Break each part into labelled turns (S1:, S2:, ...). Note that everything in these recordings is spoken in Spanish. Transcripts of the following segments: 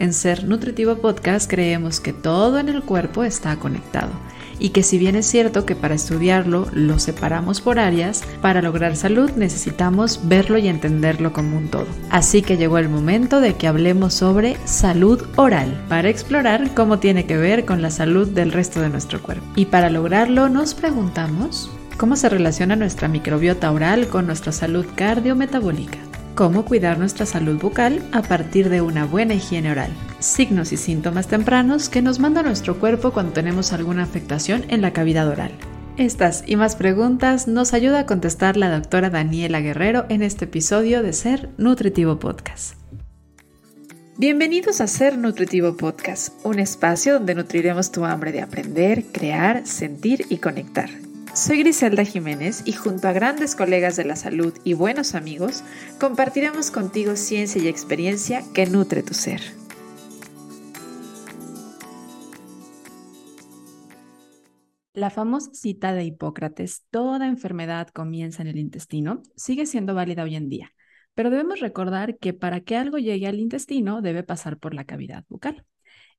S1: En Ser Nutritivo Podcast creemos que todo en el cuerpo está conectado y que si bien es cierto que para estudiarlo lo separamos por áreas, para lograr salud necesitamos verlo y entenderlo como un todo. Así que llegó el momento de que hablemos sobre salud oral, para explorar cómo tiene que ver con la salud del resto de nuestro cuerpo. Y para lograrlo nos preguntamos, ¿cómo se relaciona nuestra microbiota oral con nuestra salud cardiometabólica? Cómo cuidar nuestra salud bucal a partir de una buena higiene oral. Signos y síntomas tempranos que nos manda nuestro cuerpo cuando tenemos alguna afectación en la cavidad oral. Estas y más preguntas nos ayuda a contestar la doctora Daniela Guerrero en este episodio de Ser Nutritivo Podcast. Bienvenidos a Ser Nutritivo Podcast, un espacio donde nutriremos tu hambre de aprender, crear, sentir y conectar. Soy Griselda Jiménez y junto a grandes colegas de la salud y buenos amigos, compartiremos contigo ciencia y experiencia que nutre tu ser. La famosa cita de Hipócrates, toda enfermedad comienza en el intestino, sigue siendo válida hoy en día, pero debemos recordar que para que algo llegue al intestino debe pasar por la cavidad bucal.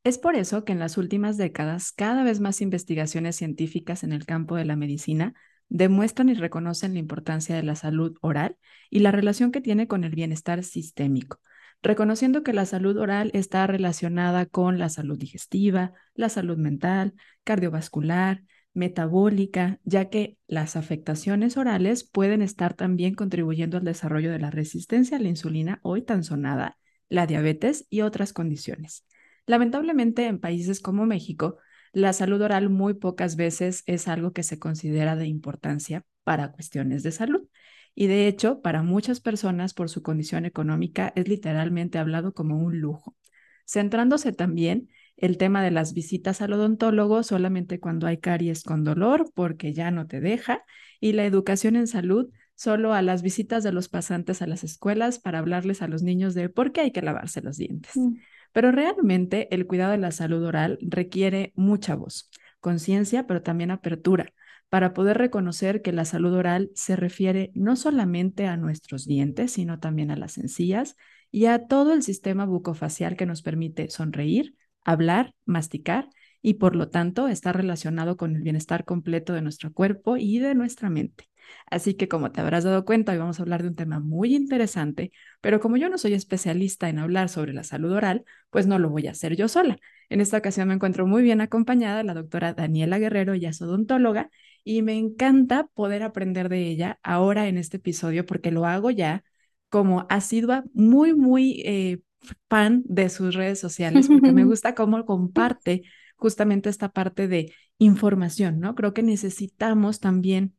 S1: Es por eso que en las últimas décadas cada vez más investigaciones científicas en el campo de la medicina demuestran y reconocen la importancia de la salud oral y la relación que tiene con el bienestar sistémico, reconociendo que la salud oral está relacionada con la salud digestiva, la salud mental, cardiovascular, metabólica, ya que las afectaciones orales pueden estar también contribuyendo al desarrollo de la resistencia a la insulina hoy tan sonada, la diabetes y otras condiciones. Lamentablemente, en países como México, la salud oral muy pocas veces es algo que se considera de importancia para cuestiones de salud. Y de hecho, para muchas personas por su condición económica es literalmente hablado como un lujo. Centrándose también el tema de las visitas al odontólogo solamente cuando hay caries con dolor porque ya no te deja y la educación en salud solo a las visitas de los pasantes a las escuelas para hablarles a los niños de por qué hay que lavarse los dientes. Mm. Pero realmente el cuidado de la salud oral requiere mucha voz, conciencia, pero también apertura para poder reconocer que la salud oral se refiere no solamente a nuestros dientes, sino también a las encías y a todo el sistema bucofacial que nos permite sonreír, hablar, masticar y por lo tanto está relacionado con el bienestar completo de nuestro cuerpo y de nuestra mente. Así que como te habrás dado cuenta, hoy vamos a hablar de un tema muy interesante, pero como yo no soy especialista en hablar sobre la salud oral, pues no lo voy a hacer yo sola. En esta ocasión me encuentro muy bien acompañada la doctora Daniela Guerrero, ella es odontóloga, y me encanta poder aprender de ella ahora en este episodio porque lo hago ya como asidua, muy, muy eh, fan de sus redes sociales, porque me gusta cómo comparte justamente esta parte de información, ¿no? Creo que necesitamos también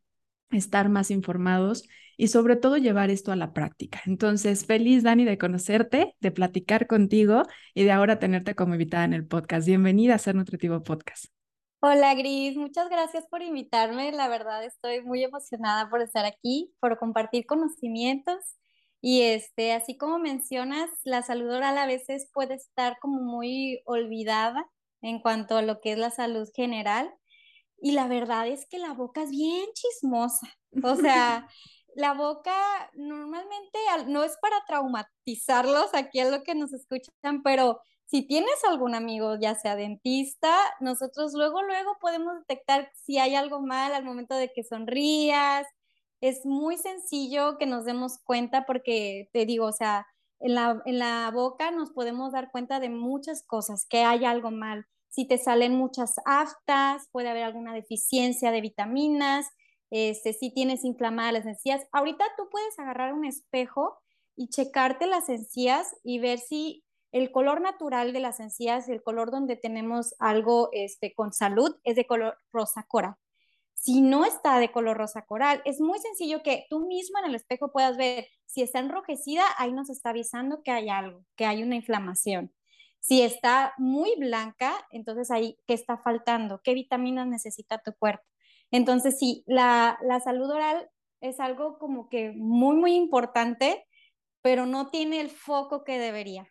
S1: estar más informados y sobre todo llevar esto a la práctica. Entonces, feliz Dani de conocerte, de platicar contigo y de ahora tenerte como invitada en el podcast. Bienvenida a Ser Nutritivo Podcast.
S2: Hola Gris, muchas gracias por invitarme. La verdad estoy muy emocionada por estar aquí, por compartir conocimientos y este, así como mencionas, la salud oral a veces puede estar como muy olvidada en cuanto a lo que es la salud general y la verdad es que la boca es bien chismosa. O sea, la boca normalmente no es para traumatizarlos aquí a lo que nos escuchan, pero si tienes algún amigo, ya sea dentista, nosotros luego, luego podemos detectar si hay algo mal al momento de que sonrías. Es muy sencillo que nos demos cuenta porque te digo, o sea, en la, en la boca nos podemos dar cuenta de muchas cosas, que hay algo mal si te salen muchas aftas, puede haber alguna deficiencia de vitaminas, este, si tienes inflamadas las encías. Ahorita tú puedes agarrar un espejo y checarte las encías y ver si el color natural de las encías, el color donde tenemos algo este, con salud, es de color rosa coral. Si no está de color rosa coral, es muy sencillo que tú mismo en el espejo puedas ver si está enrojecida, ahí nos está avisando que hay algo, que hay una inflamación. Si está muy blanca, entonces ahí, ¿qué está faltando? ¿Qué vitaminas necesita tu cuerpo? Entonces, sí, la, salud oral es algo como que muy, muy importante, pero no tiene el foco que debería.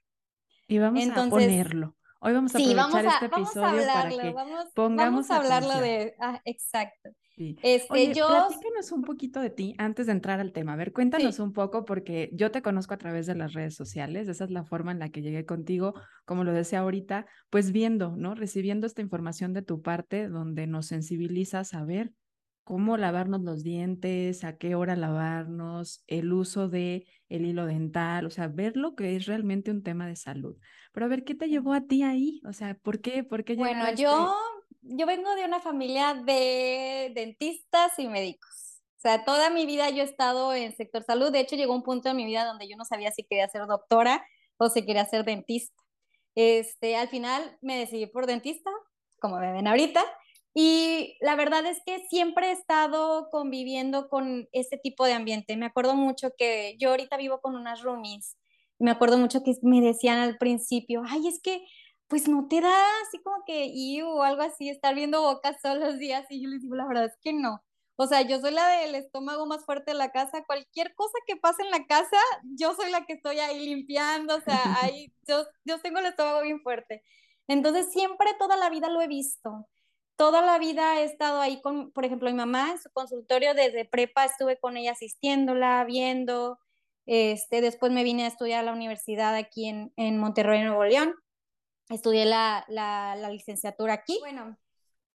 S1: Y vamos a ponerlo. Hoy vamos a aprovechar este episodio para que pongamos
S2: vamos a hablarlo de, ah, exacto.
S1: Sí. Este, Oye, yo... platícanos un poquito de ti antes de entrar al tema. A ver, cuéntanos un poco porque yo te conozco a través de las redes sociales. Esa es la forma en la que llegué contigo, como lo decía ahorita, pues viendo, ¿no? Recibiendo esta información de tu parte donde nos sensibilizas a ver cómo lavarnos los dientes, a qué hora lavarnos, el uso de el hilo dental, o sea, ver lo que es realmente un tema de salud. Pero a ver, ¿qué te llevó a ti ahí? O sea, ¿por qué? ¿Por qué
S2: Bueno, yo, yo vengo de una familia de dentistas y médicos. O sea, toda mi vida yo he estado en sector salud. De hecho, llegó un punto en mi vida donde yo no sabía si quería ser doctora o si quería ser dentista. Este, al final me decidí por dentista, como me ven ahorita, y la verdad es que siempre he estado conviviendo con este tipo de ambiente. Me acuerdo mucho que yo ahorita vivo con unas roomies. Me acuerdo mucho que me decían al principio, ay, es que pues no te da así como que, y o algo así, estar viendo bocas todos los días. Y yo les digo, la verdad es que no. O sea, yo soy la del estómago más fuerte de la casa. Cualquier cosa que pase en la casa, yo soy la que estoy ahí limpiando. O sea, ahí yo, yo tengo el estómago bien fuerte. Entonces, siempre toda la vida lo he visto toda la vida he estado ahí con, por ejemplo, mi mamá en su consultorio desde prepa estuve con ella asistiéndola, viendo. Este, después me vine a estudiar a la universidad aquí en, en Monterrey, Nuevo León. Estudié la, la, la, licenciatura aquí. Bueno,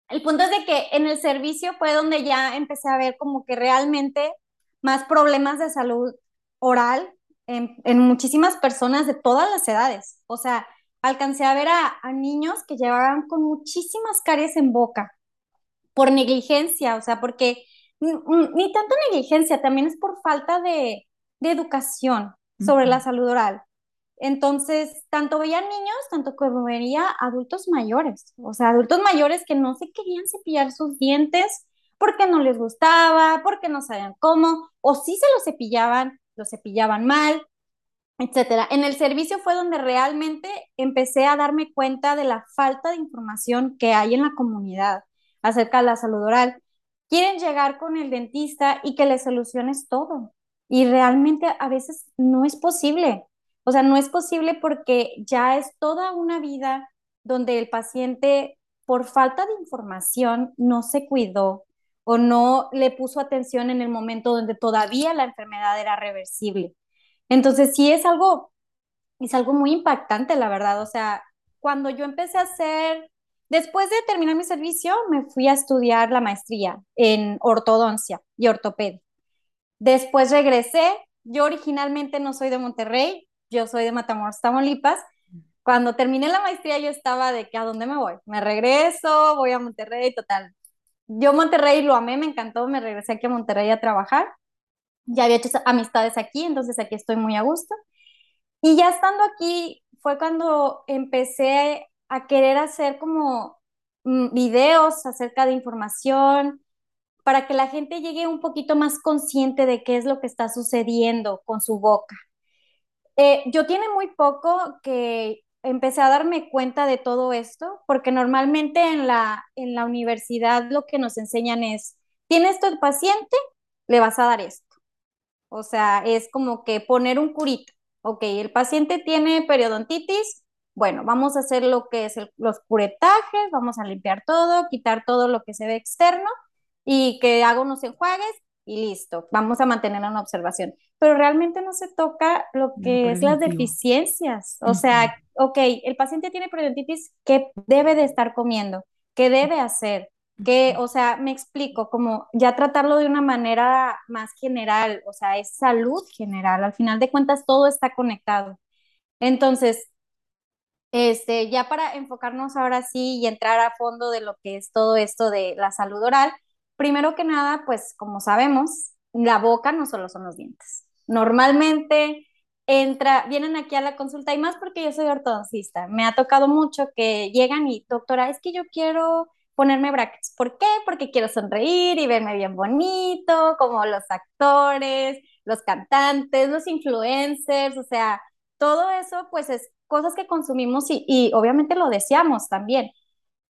S2: el punto es de que en el servicio fue donde ya empecé a ver como que realmente más problemas de salud oral en, en muchísimas personas de todas las edades. O sea, alcancé a ver a, niños que llevaban con muchísimas caries en boca por negligencia, o sea, porque ni tanto negligencia, también es por falta de, educación sobre la salud oral. Entonces, tanto veía niños, tanto como veía adultos mayores, o sea, adultos mayores que no se querían cepillar sus dientes porque no les gustaba, porque no sabían cómo, o si se los cepillaban, los cepillaban mal, etcétera. En el servicio fue donde realmente empecé a darme cuenta de la falta de información que hay en la comunidad acerca de la salud oral. Quieren llegar con el dentista y que le soluciones todo. Y realmente a veces no es posible. O sea, no es posible porque ya es toda una vida donde el paciente, por falta de información, no se cuidó o no le puso atención en el momento donde todavía la enfermedad era reversible. Entonces, sí es algo, es algo muy impactante, la verdad. O sea, cuando yo empecé a hacer, después de terminar mi servicio, me fui a estudiar la maestría en ortodoncia y ortopedia. Después regresé. Yo originalmente no soy de Monterrey, yo soy de Matamoros, Tamaulipas. Cuando terminé la maestría yo estaba de que a dónde me voy. Me regreso, voy a Monterrey, total. Yo Monterrey lo amé, me encantó, me regresé aquí a Monterrey a trabajar ya había hecho amistades aquí, entonces aquí estoy muy a gusto. Y ya estando aquí fue cuando empecé a querer hacer como mm, videos acerca de información para que la gente llegue un poquito más consciente de qué es lo que está sucediendo con su boca. Eh, yo tiene muy poco que empecé a darme cuenta de todo esto, porque normalmente en la, en la universidad lo que nos enseñan es, tiene esto el paciente, le vas a dar esto. O sea, es como que poner un curito. Ok, el paciente tiene periodontitis. Bueno, vamos a hacer lo que es los curetajes, vamos a limpiar todo, quitar todo lo que se ve externo y que haga unos enjuagues y listo, vamos a mantener una observación. Pero realmente no se toca lo que es las deficiencias. O sea, ok, el paciente tiene periodontitis, ¿qué debe de estar comiendo? ¿Qué debe hacer? que, o sea, me explico, como ya tratarlo de una manera más general, o sea, es salud general, al final de cuentas todo está conectado. Entonces, este, ya para enfocarnos ahora sí y entrar a fondo de lo que es todo esto de la salud oral, primero que nada, pues como sabemos, la boca no solo son los dientes. Normalmente entra, vienen aquí a la consulta y más porque yo soy ortodoncista. Me ha tocado mucho que llegan y, doctora, es que yo quiero ponerme brackets. ¿Por qué? Porque quiero sonreír y verme bien bonito, como los actores, los cantantes, los influencers, o sea, todo eso pues es cosas que consumimos y, y obviamente lo deseamos también.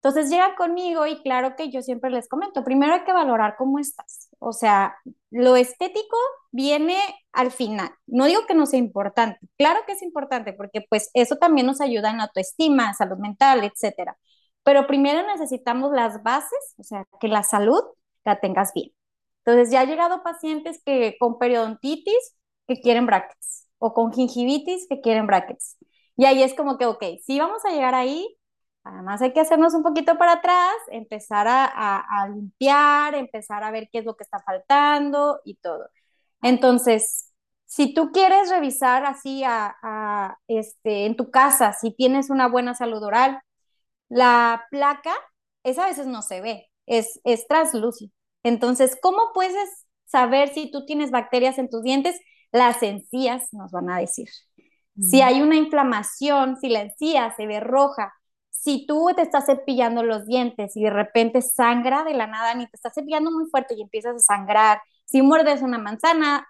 S2: Entonces llegan conmigo y claro que yo siempre les comento, primero hay que valorar cómo estás. O sea, lo estético viene al final. No digo que no sea importante, claro que es importante porque pues eso también nos ayuda en autoestima, salud mental, etcétera. Pero primero necesitamos las bases, o sea, que la salud la tengas bien. Entonces ya ha llegado pacientes que con periodontitis que quieren brackets o con gingivitis que quieren brackets. Y ahí es como que, ok, si vamos a llegar ahí, además hay que hacernos un poquito para atrás, empezar a, a, limpiar, empezar a ver qué es lo que está faltando y todo. Entonces, si tú quieres revisar así a, a, este, en tu casa, si tienes una buena salud oral, la placa, esa a veces no se ve, es, es translúcido. Entonces, ¿cómo puedes saber si tú tienes bacterias en tus dientes? Las encías nos van a decir. Si hay una inflamación, si la encía se ve roja, si tú te estás cepillando los dientes y de repente sangra de la nada, ni te estás cepillando muy fuerte y empiezas a sangrar, si muerdes una manzana,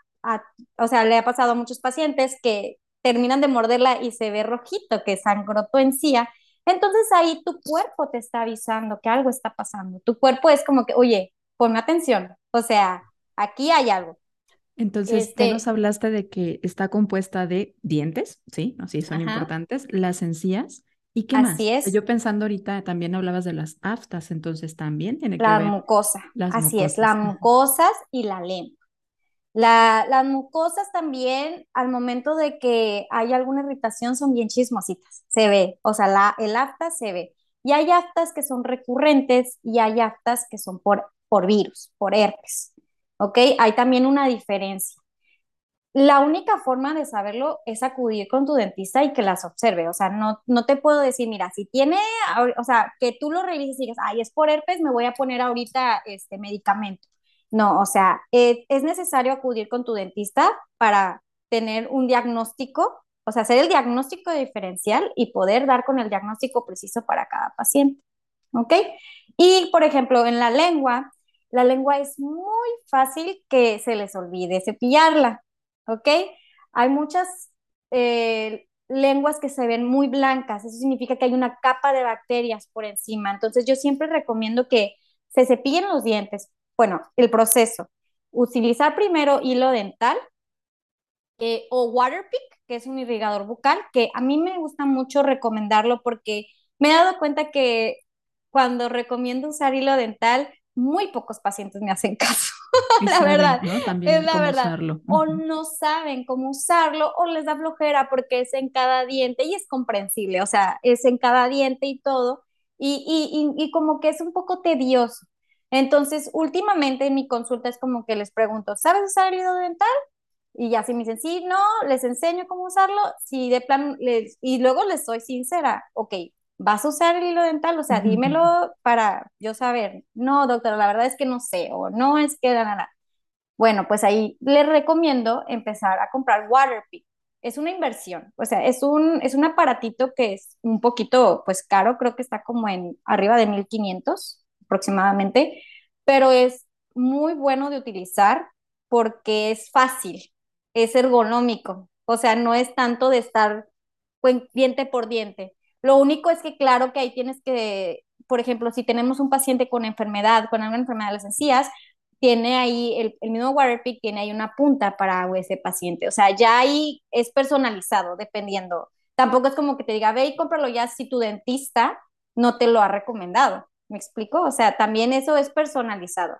S2: o sea, le ha pasado a muchos pacientes que terminan de morderla y se ve rojito, que sangró tu encía, entonces ahí tu cuerpo te está avisando que algo está pasando. Tu cuerpo es como que, oye, ponme atención, o sea, aquí hay algo.
S1: Entonces, este, nos hablaste de que está compuesta de dientes, ¿sí? Así son importantes, las encías. ¿Y qué más?
S2: Así es.
S1: Yo pensando ahorita, también hablabas de las aftas, entonces también tiene que
S2: la
S1: ver.
S2: Mucosa. Así es, las mucosas y la lengua. La, las mucosas también, al momento de que hay alguna irritación, son bien chismositas. Se ve, o sea, la, el afta se ve. Y hay aftas que son recurrentes y hay aftas que son por por virus, por herpes. ¿Ok? Hay también una diferencia. La única forma de saberlo es acudir con tu dentista y que las observe. O sea, no, no te puedo decir, mira, si tiene, o sea, que tú lo revises y digas, ay, es por herpes, me voy a poner ahorita este medicamento. No, o sea, es, es necesario acudir con tu dentista para tener un diagnóstico, o sea, hacer el diagnóstico diferencial y poder dar con el diagnóstico preciso para cada paciente. ¿Ok? Y, por ejemplo, en la lengua, la lengua es muy fácil que se les olvide cepillarla, ¿ok? Hay muchas eh, lenguas que se ven muy blancas, eso significa que hay una capa de bacterias por encima, entonces yo siempre recomiendo que se cepillen los dientes. Bueno, el proceso, utilizar primero hilo dental eh, o Waterpik, que es un irrigador bucal, que a mí me gusta mucho recomendarlo porque me he dado cuenta que cuando recomiendo usar hilo dental, muy pocos pacientes me hacen caso, la verdad. es la verdad. O no saben cómo usarlo o les da flojera porque es en cada diente y es comprensible, o sea, es en cada diente y todo, y, y, y, como que es un poco tedioso. Entonces, últimamente en mi consulta es como que les pregunto, ¿sabes usar el hilo dental? Y ya si me dicen, sí, no, les enseño cómo usarlo, si de plan, les, y luego les soy sincera, ok, ¿vas a usar el hilo dental? O sea, dímelo para yo saber. No, doctora, la verdad es que no sé, o no es que nada. Bueno, pues ahí les recomiendo empezar a comprar Waterpik. Es una inversión, o sea, es un, es un aparatito que es un poquito, pues caro, creo que está como en arriba de 1500 aproximadamente, pero es muy bueno de utilizar porque es fácil, es ergonómico, o sea, no es tanto de estar pues, diente por diente lo único es que claro que ahí tienes que, por ejemplo, si tenemos un paciente con enfermedad, con alguna enfermedad de las encías, tiene ahí, el, el mismo Waterpik tiene ahí una punta para ese paciente. O sea, ya ahí es personalizado, dependiendo. Tampoco es como que te diga, ve y cómpralo ya si tu dentista no te lo ha recomendado. ¿Me explico? O sea, también eso es personalizado.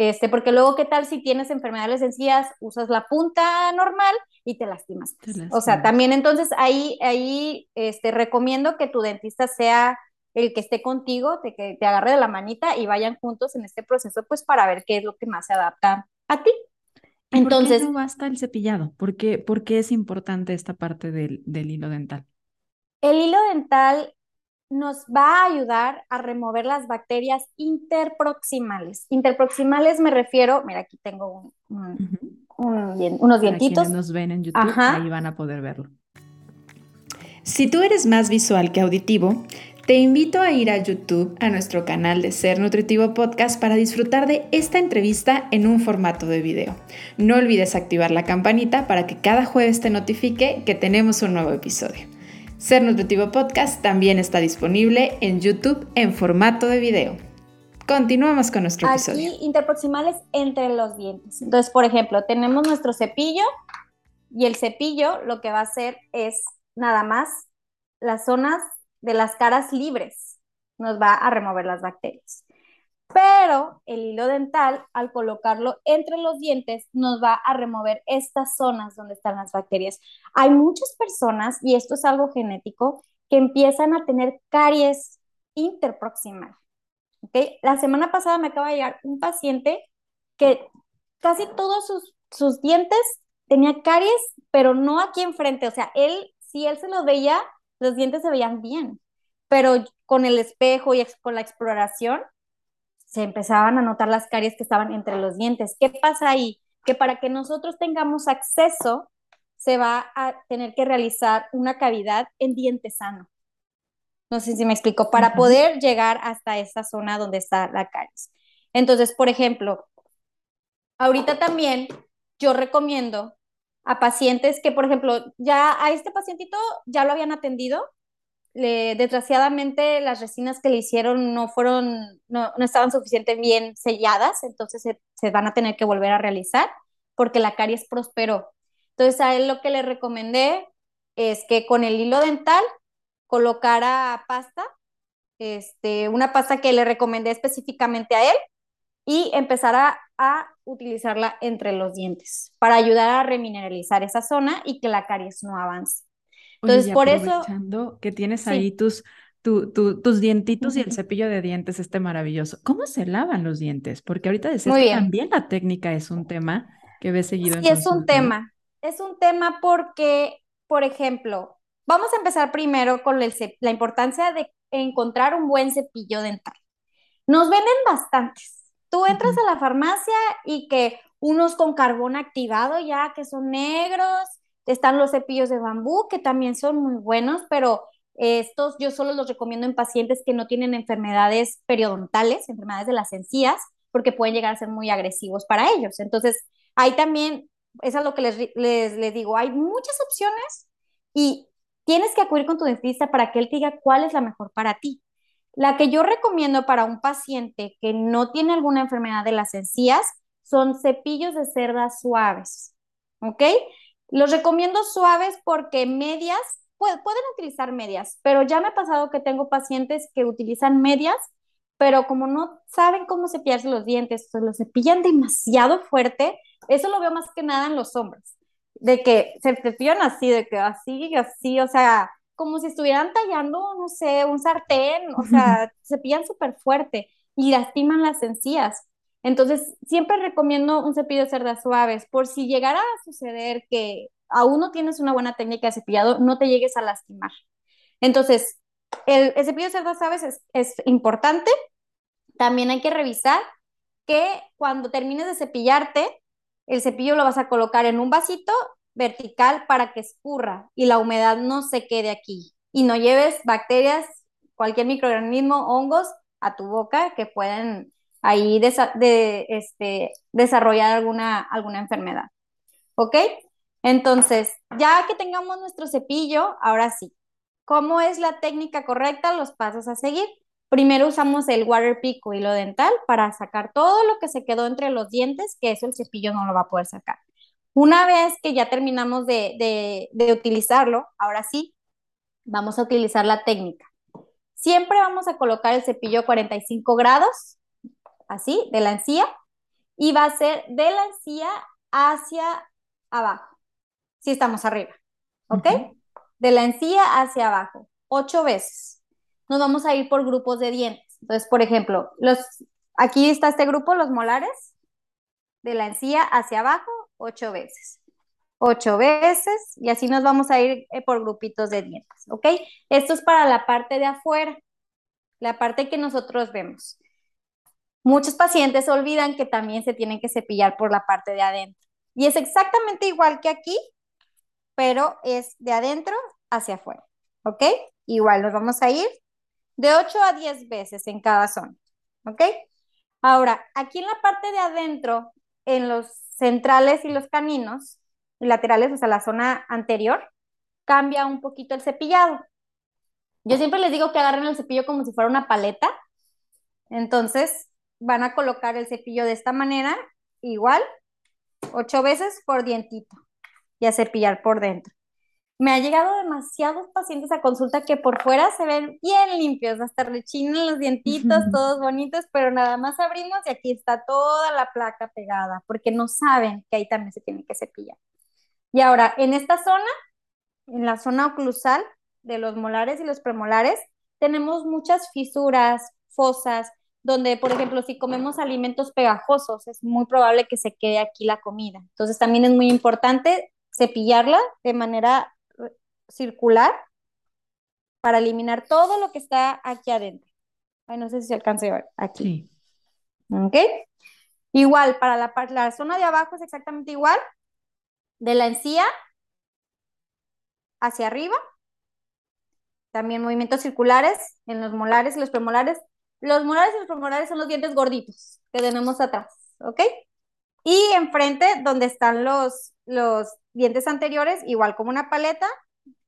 S2: Este, porque luego, ¿qué tal si tienes enfermedades encías, usas la punta normal y te lastimas? O sea, también entonces ahí, ahí este, recomiendo que tu dentista sea el que esté contigo, que te agarre de la manita y vayan juntos en este proceso, pues para ver qué es lo que más se adapta a ti.
S1: Entonces, ¿Por qué no basta el cepillado? ¿Por qué, ¿Por qué es importante esta parte del, del hilo dental?
S2: El hilo dental nos va a ayudar a remover las bacterias interproximales. Interproximales me refiero, mira, aquí tengo unos dientitos.
S1: Para nos ven en YouTube, ahí van a poder verlo.
S3: Si tú eres más visual que auditivo, te invito a ir a YouTube, a nuestro canal de Ser Nutritivo Podcast, para disfrutar de esta entrevista en un formato de video. No olvides activar la campanita para que cada jueves te notifique que tenemos un nuevo episodio. Ser Nutritivo Podcast también está disponible en YouTube en formato de video. Continuamos con nuestro episodio.
S2: Aquí interproximales entre los dientes. Entonces, por ejemplo, tenemos nuestro cepillo y el cepillo lo que va a hacer es nada más las zonas de las caras libres. Nos va a remover las bacterias. Pero el hilo dental, al colocarlo entre los dientes, nos va a remover estas zonas donde están las bacterias. Hay muchas personas, y esto es algo genético, que empiezan a tener caries interproximal. ¿okay? La semana pasada me acaba de llegar un paciente que casi todos sus, sus dientes tenía caries, pero no aquí enfrente. O sea, él, si él se los veía, los dientes se veían bien, pero con el espejo y con la exploración, se empezaban a notar las caries que estaban entre los dientes. ¿Qué pasa ahí? Que para que nosotros tengamos acceso, se va a tener que realizar una cavidad en diente sano. No sé si me explico, para poder llegar hasta esa zona donde está la caries. Entonces, por ejemplo, ahorita también yo recomiendo a pacientes que, por ejemplo, ya a este pacientito ya lo habían atendido, desgraciadamente las resinas que le hicieron no fueron, no, estaban suficientemente selladas, entonces se, van a tener que volver a realizar porque la caries prosperó. Entonces a él lo que le recomendé es que con el hilo dental colocara pasta, este, una pasta que le recomendé específicamente a él y empezara a utilizarla entre los dientes para ayudar a remineralizar esa zona y que la caries no avance.
S1: Entonces, por eso... que tienes ahí tus, tus dientitos y el cepillo de dientes este maravilloso. ¿Cómo se lavan los dientes? Porque ahorita decías que también la técnica es un tema que ves seguido
S2: sí, es un tema. Es un tema porque, por ejemplo, vamos a empezar primero con la importancia de encontrar un buen cepillo dental. Nos venden bastantes. Tú entras a la farmacia y que unos con carbón activado ya, que son negros, están los cepillos de bambú, que también son muy buenos, pero estos yo solo los recomiendo en pacientes que no tienen enfermedades periodontales, enfermedades de las encías, porque pueden llegar a ser muy agresivos para ellos. Entonces, ahí también, es a lo que les, les, les digo, hay muchas opciones y tienes que acudir con tu dentista para que él te diga cuál es la mejor para ti. La que yo recomiendo para un paciente que no tiene alguna enfermedad de las encías son cepillos de cerdas suaves, ¿ok? Los recomiendo suaves porque medias, pueden utilizar medias, pero ya me ha pasado que tengo pacientes que utilizan medias, pero como no saben cómo cepillarse los dientes, se los cepillan demasiado fuerte, eso lo veo más que nada en los hombres, de que se cepillan así, de que así, así, o sea, como si estuvieran tallando, no sé, un sartén, o sea, cepillan súper fuerte y lastiman las encías. Entonces, siempre recomiendo un cepillo de cerdas suaves, por si llegara a suceder que aún no tienes una buena técnica de cepillado, no te llegues a lastimar. Entonces, el, cepillo de cerdas suaves es, es importante. También hay que revisar que cuando termines de cepillarte, el cepillo lo vas a colocar en un vasito vertical para que escurra y la humedad no se quede aquí y no lleves bacterias, cualquier microorganismo, hongos a tu boca que pueden ahí de, este, desarrollar alguna, alguna enfermedad. ¿Ok? Entonces, ya que tengamos nuestro cepillo, ahora sí, ¿cómo es la técnica correcta? Los pasos a seguir. Primero usamos el water pick o hilo dental para sacar todo lo que se quedó entre los dientes, que eso el cepillo no lo va a poder sacar. Una vez que ya terminamos de, de utilizarlo, ahora sí, vamos a utilizar la técnica. Siempre vamos a colocar el cepillo a 45 grados así, de la encía, y va a ser de la encía hacia abajo, si estamos arriba, ¿ok? De la encía hacia abajo, ocho veces. Nos vamos a ir por grupos de dientes. Entonces, por ejemplo, los, aquí está este grupo, los molares, de la encía hacia abajo, ocho veces. Ocho veces, y así nos vamos a ir eh, por grupitos de dientes, ¿ok? Esto es para la parte de afuera, la parte que nosotros vemos. Muchos pacientes olvidan que también se tienen que cepillar por la parte de adentro. Y es exactamente igual que aquí, pero es de adentro hacia afuera. ¿Ok? Igual nos vamos a ir de 8 a 10 veces en cada zona. ¿Ok? Ahora, aquí en la parte de adentro, en los centrales y los caninos, laterales, o sea, la zona anterior, cambia un poquito el cepillado. Yo siempre les digo que agarren el cepillo como si fuera una paleta. Entonces, van a colocar el cepillo de esta manera, igual, ocho veces por dientito y a cepillar por dentro. me ha llegado demasiados pacientes a consulta que por fuera se ven bien limpios, hasta rechinan los dientitos, todos bonitos, pero nada más abrimos y aquí está toda la placa pegada, porque no saben que ahí también se tiene que cepillar. Y ahora, en esta zona, en la zona oclusal de los molares y los premolares, tenemos muchas fisuras, fosas, donde, por ejemplo, si comemos alimentos pegajosos, es muy probable que se quede aquí la comida. Entonces, también es muy importante cepillarla de manera circular para eliminar todo lo que está aquí adentro. Ay, no sé si se alcanza a ver aquí. ¿Ok? Igual, para la, la zona de abajo es exactamente igual. De la encía hacia arriba. También movimientos circulares en los molares y los premolares. Los molares y los premolares son los dientes gorditos que tenemos atrás, ¿ok? Y enfrente, donde están los, los dientes anteriores, igual como una paleta,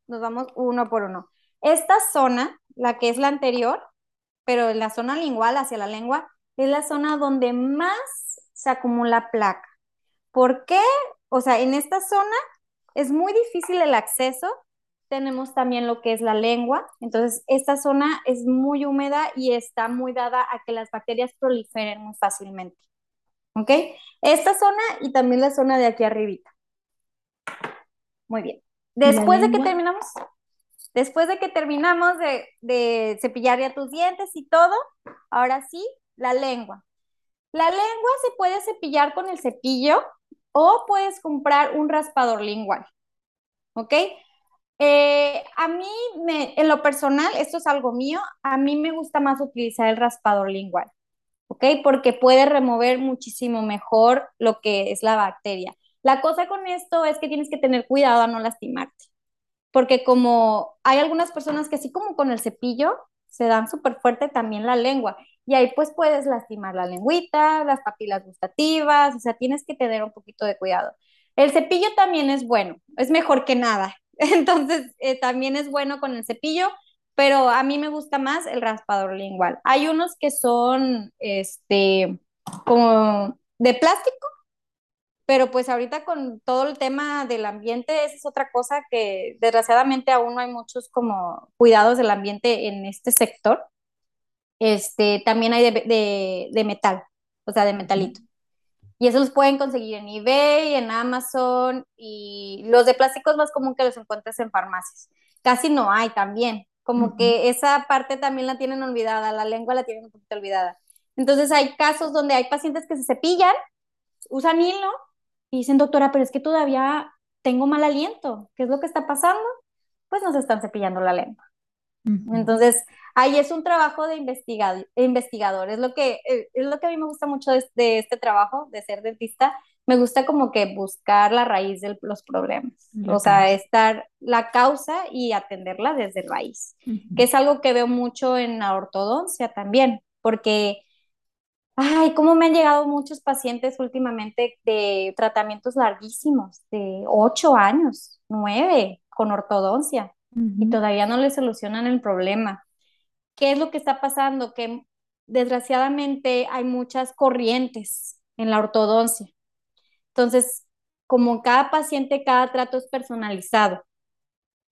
S2: nos vamos uno por uno. Esta zona, la que es la anterior, pero en la zona lingual hacia la lengua, es la zona donde más se acumula placa. ¿Por qué? O sea, en esta zona es muy difícil el acceso. Tenemos también lo que es la lengua. Entonces, esta zona es muy húmeda y está muy dada a que las bacterias proliferen muy fácilmente. ¿Ok? Esta zona y también la zona de aquí arribita. Muy bien. Después de que terminamos, después de que terminamos de, cepillar ya tus dientes y todo, ahora sí, la lengua. La lengua se puede cepillar con el cepillo o puedes comprar un raspador lingual. ¿Ok? Eh, a mí, me, en lo personal, esto es algo mío, a mí me gusta más utilizar el raspador lingual. ¿Ok? Porque puede remover muchísimo mejor lo que es la bacteria. La cosa con esto es que tienes que tener cuidado a no lastimarte, porque como hay algunas personas que así como con el cepillo se dan súper fuerte también la lengua y ahí pues puedes lastimar la lengüita, las papilas gustativas, o sea, tienes que tener un poquito de cuidado. El cepillo también es bueno, es mejor que nada, entonces eh, también es bueno con el cepillo, pero a mí me gusta más el raspador lingual. Hay unos que son, este, como de plástico, pero pues ahorita con todo el tema del ambiente, esa es otra cosa que desgraciadamente aún no hay muchos como cuidados del ambiente en este sector. Este, también hay de, de, metal, o sea, de metalito. Y eso los pueden conseguir en eBay, en Amazon, y los de plástico es más común que los encuentres en farmacias. Casi no hay también, como que esa parte también la tienen olvidada, la lengua la tienen un poquito olvidada. Entonces hay casos donde hay pacientes que se cepillan, usan hilo y dicen, doctora, pero es que todavía tengo mal aliento. ¿Qué es lo que está pasando? Pues nos están cepillando la lengua. Entonces, ahí es un trabajo de investigador. Es lo, que, eh, es lo que a mí me gusta mucho de, este trabajo, de ser dentista. Me gusta como que buscar la raíz de los problemas. o sea, estar la causa y atenderla desde raíz. Que es algo que veo mucho en la ortodoncia también, porque Ay, cómo me han llegado muchos pacientes últimamente de tratamientos larguísimos, de ocho años, nueve, con ortodoncia, y todavía no le solucionan el problema. ¿Qué es lo que está pasando? Que desgraciadamente hay muchas corrientes en la ortodoncia. Entonces, como cada paciente, cada trato es personalizado.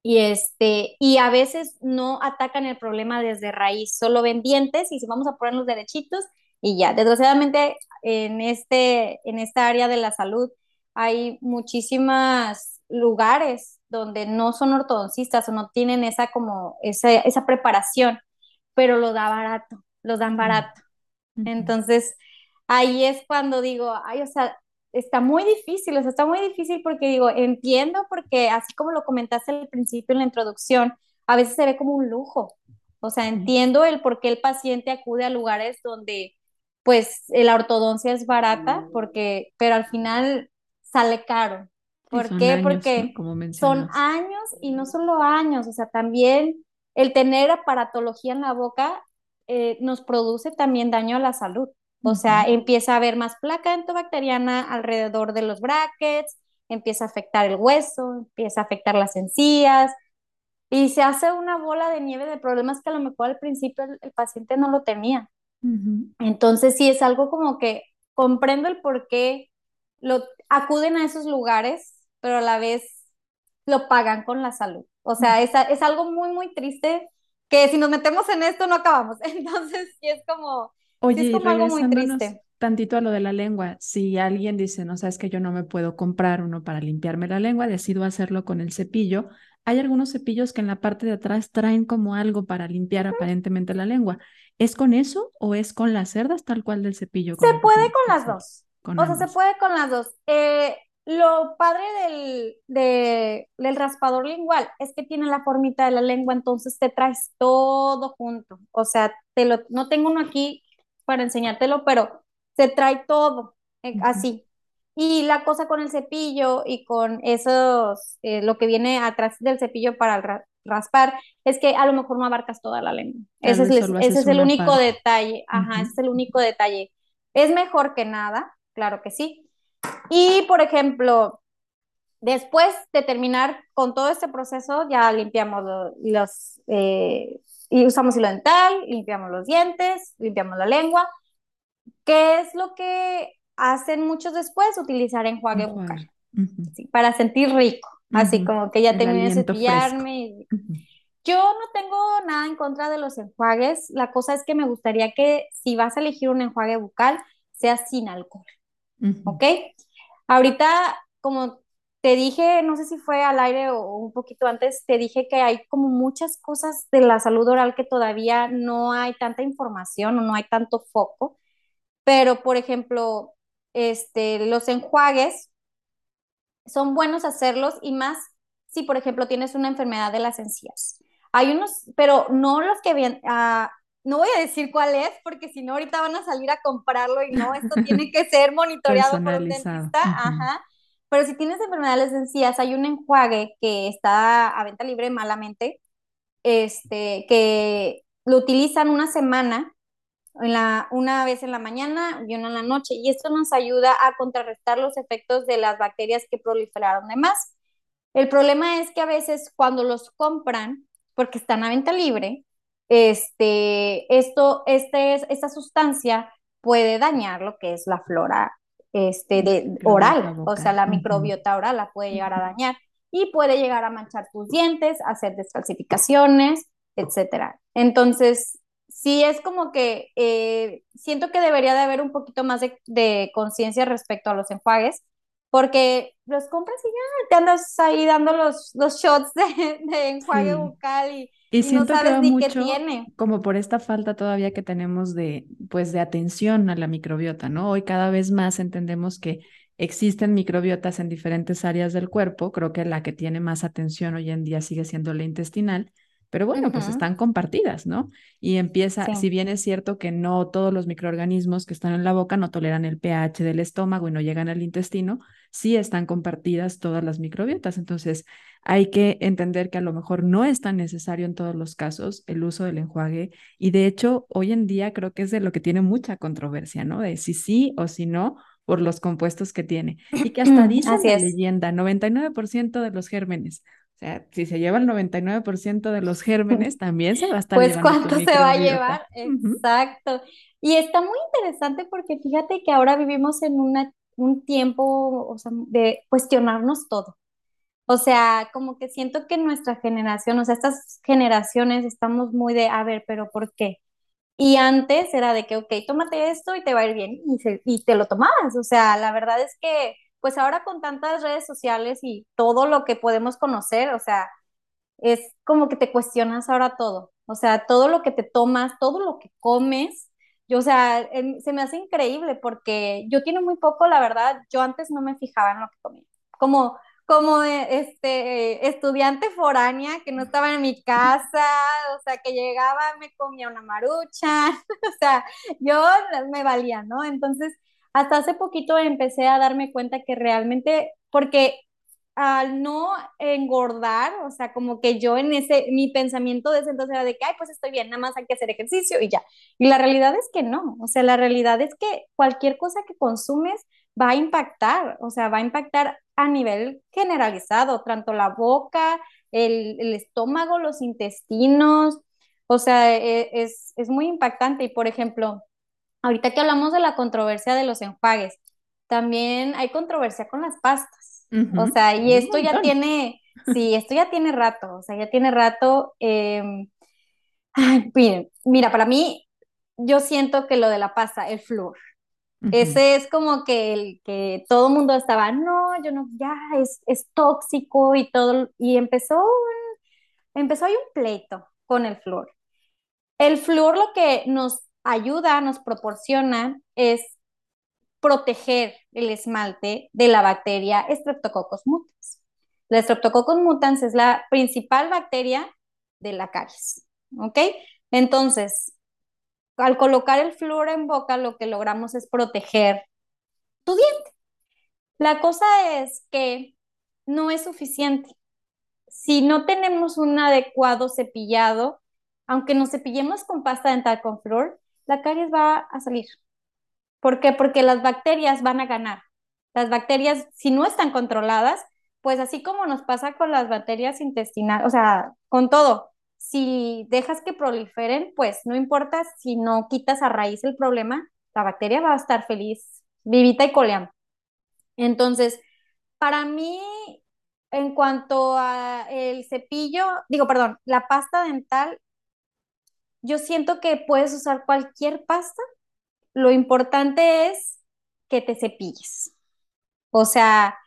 S2: Y, este, y a veces no atacan el problema desde raíz, solo ven dientes y si vamos a ponerlos derechitos y ya. Desgraciadamente, en, este, en esta área de la salud hay muchísimos lugares donde no son ortodoncistas o no tienen esa como esa, esa preparación, pero lo da barato, lo dan barato. Entonces, ahí es cuando digo, ay, o sea, está muy difícil, o sea, está muy difícil porque digo, entiendo porque así como lo comentaste al principio en la introducción, a veces se ve como un lujo. O sea, entiendo el por qué el paciente acude a lugares donde pues la ortodoncia es barata, mm. porque, pero al final sale caro. ¿Por qué? porque son años y no solo años, o sea, también el tener aparatología en la boca eh, nos produce también daño a la salud. O sea, empieza a haber más placa entobacteriana alrededor de los brackets, empieza a afectar el hueso, empieza a afectar las encías y se hace una bola de nieve de problemas que a lo mejor al principio el paciente no lo tenía. Entonces sí es algo como que comprendo el por qué lo, acuden a esos lugares, pero a la vez lo pagan con la salud. O sea, es, es algo muy, muy triste que si nos metemos en esto no acabamos. Entonces, sí es como,
S1: Oye,
S2: es como algo muy triste.
S1: Tantito a lo de la lengua, si alguien dice, no sabes que yo no me puedo comprar uno para limpiarme la lengua, decido hacerlo con el cepillo. Hay algunos cepillos que en la parte de atrás traen como algo para limpiar aparentemente la lengua. ¿Es con eso o es con las cerdas tal cual del cepillo?
S2: Se puede con las dos. o sea, se puede con las dos. Eh, lo padre del, del raspador lingual es que tiene la formita de la lengua, entonces te traes todo junto. O sea, te lo, no tengo uno aquí para enseñártelo, pero se trae todo eh, así. Y la cosa con el cepillo y con esos, eh, lo que viene atrás del cepillo para raspar, es que a lo mejor no abarcas toda la lengua. ese es, ese es el único detalle. Ajá, ese es el único detalle. Es mejor que nada, claro que sí y, por ejemplo, después de terminar con todo este proceso, ya limpiamos los, eh, y usamos hilo dental, limpiamos los dientes, limpiamos la lengua. ¿Qué es lo que hacen muchos después? Utilizar enjuague bucal, para sentir rico, así como que ya terminé de cepillarme. Yo no tengo nada en contra de los enjuagues, la cosa es que me gustaría que si vas a elegir un enjuague bucal, sea sin alcohol. ¿Ok? Ahorita, como te dije, no sé si fue al aire o un poquito antes, te dije que hay como muchas cosas de la salud oral que todavía no hay tanta información o no hay tanto foco, pero por ejemplo, este, los enjuagues son buenos hacerlos y más si, por ejemplo, tienes una enfermedad de las encías. Hay unos, pero no los que vienen, ah, no voy a decir cuál es, porque si no, ahorita van a salir a comprarlo y no, esto tiene que ser monitoreado por un dentista. Ajá. Pero si tienes enfermedades encías, hay un enjuague que está a venta libre malamente, este, que lo utilizan una semana, en la, una vez en la mañana y una en la noche, y esto nos ayuda a contrarrestar los efectos de las bacterias que proliferaron de más. El problema es que a veces cuando los compran, porque están a venta libre, este, esto, este, esta sustancia puede dañar lo que es la flora este, de, oral, o sea, la microbiota oral la puede llegar a dañar y puede llegar a manchar tus dientes, hacer descalcificaciones, etcétera. Entonces, sí es como que eh, siento que debería de haber un poquito más de, conciencia respecto a los enjuagues, porque los compras y ya te andas ahí dando los, los shots de, enjuague bucal y
S1: y siento que va mucho como por esta falta todavía que tenemos de, pues, de atención a la microbiota, ¿no? Hoy cada vez más entendemos que existen microbiotas en diferentes áreas del cuerpo. Creo que la que tiene más atención hoy en día sigue siendo la intestinal, pero bueno, pues están compartidas, ¿no? Y empieza, si bien es cierto que no todos los microorganismos que están en la boca no toleran el pH del estómago y no llegan al intestino, sí están compartidas todas las microbiotas. Entonces, hay que entender que a lo mejor no es tan necesario en todos los casos el uso del enjuague y de hecho hoy en día creo que es de lo que tiene mucha controversia, ¿no? De si sí o si no por los compuestos que tiene. Y que hasta dice la leyenda, 99% de los gérmenes. O sea, si se lleva el 99% de los gérmenes, también se va a estar
S2: Pues cuánto se va a llevar, exacto. Y está muy interesante porque fíjate que ahora vivimos en una, un tiempo o sea, de cuestionarnos todo. O sea, como que siento que nuestra generación, o sea, estas generaciones estamos muy de, a ver, pero ¿por qué? Y antes era de que, ok, tómate esto y te va a ir bien y, y te lo tomabas. O sea, la verdad es que, pues ahora con tantas redes sociales y todo lo que podemos conocer, o sea, es como que te cuestionas ahora todo. O sea, todo lo que te tomas, todo lo que comes. Yo, o sea, se me hace increíble porque yo tiene muy poco, la verdad, yo antes no me fijaba en lo que comía. Como como este estudiante foránea que no estaba en mi casa, o sea, que llegaba, me comía una marucha, o sea, yo me valía, ¿no? Entonces, hasta hace poquito empecé a darme cuenta que realmente, porque al no engordar, o sea, como que yo en ese, mi pensamiento de entonces era de que, ay, pues estoy bien, nada más hay que hacer ejercicio y ya. Y la realidad es que no, o sea, la realidad es que cualquier cosa que consumes va a impactar, o sea, va a impactar a nivel generalizado, tanto la boca, el, estómago, los intestinos, o sea, e, es, muy impactante. Y por ejemplo, ahorita que hablamos de la controversia de los enjuagues, también hay controversia con las pastas. O sea, y esto ya tiene, Sí, esto ya tiene rato, o sea, ya tiene rato. Em, mira, para mí, yo siento que lo de la pasta, el flúor, ese es como que el que todo el mundo estaba, no, yo no, ya es, es tóxico y todo, y empezó, empezó ahí un pleito con el flúor. El flúor lo que nos ayuda, nos proporciona es proteger el esmalte de la bacteria Streptococcus mutans. La Streptococcus mutans es la principal bacteria de la caries, ¿ok? Entonces, al colocar el flúor en boca, lo que logramos es proteger tu diente. La cosa es que no es suficiente. Si no tenemos un adecuado cepillado, aunque nos cepillemos con pasta dental con flúor, la caries va a salir. ¿Por qué? Porque las bacterias van a ganar. Las bacterias, si no están controladas, pues así como nos pasa con las bacterias intestinales, o sea, con todo, si dejas que proliferen, pues no importa si no quitas a raíz el problema, la bacteria va a estar feliz, vivita y coleando. Entonces, para mí, en cuanto a el cepillo, digo, perdón, la pasta dental, yo siento que puedes usar cualquier pasta. Lo importante es que te cepilles. O sea,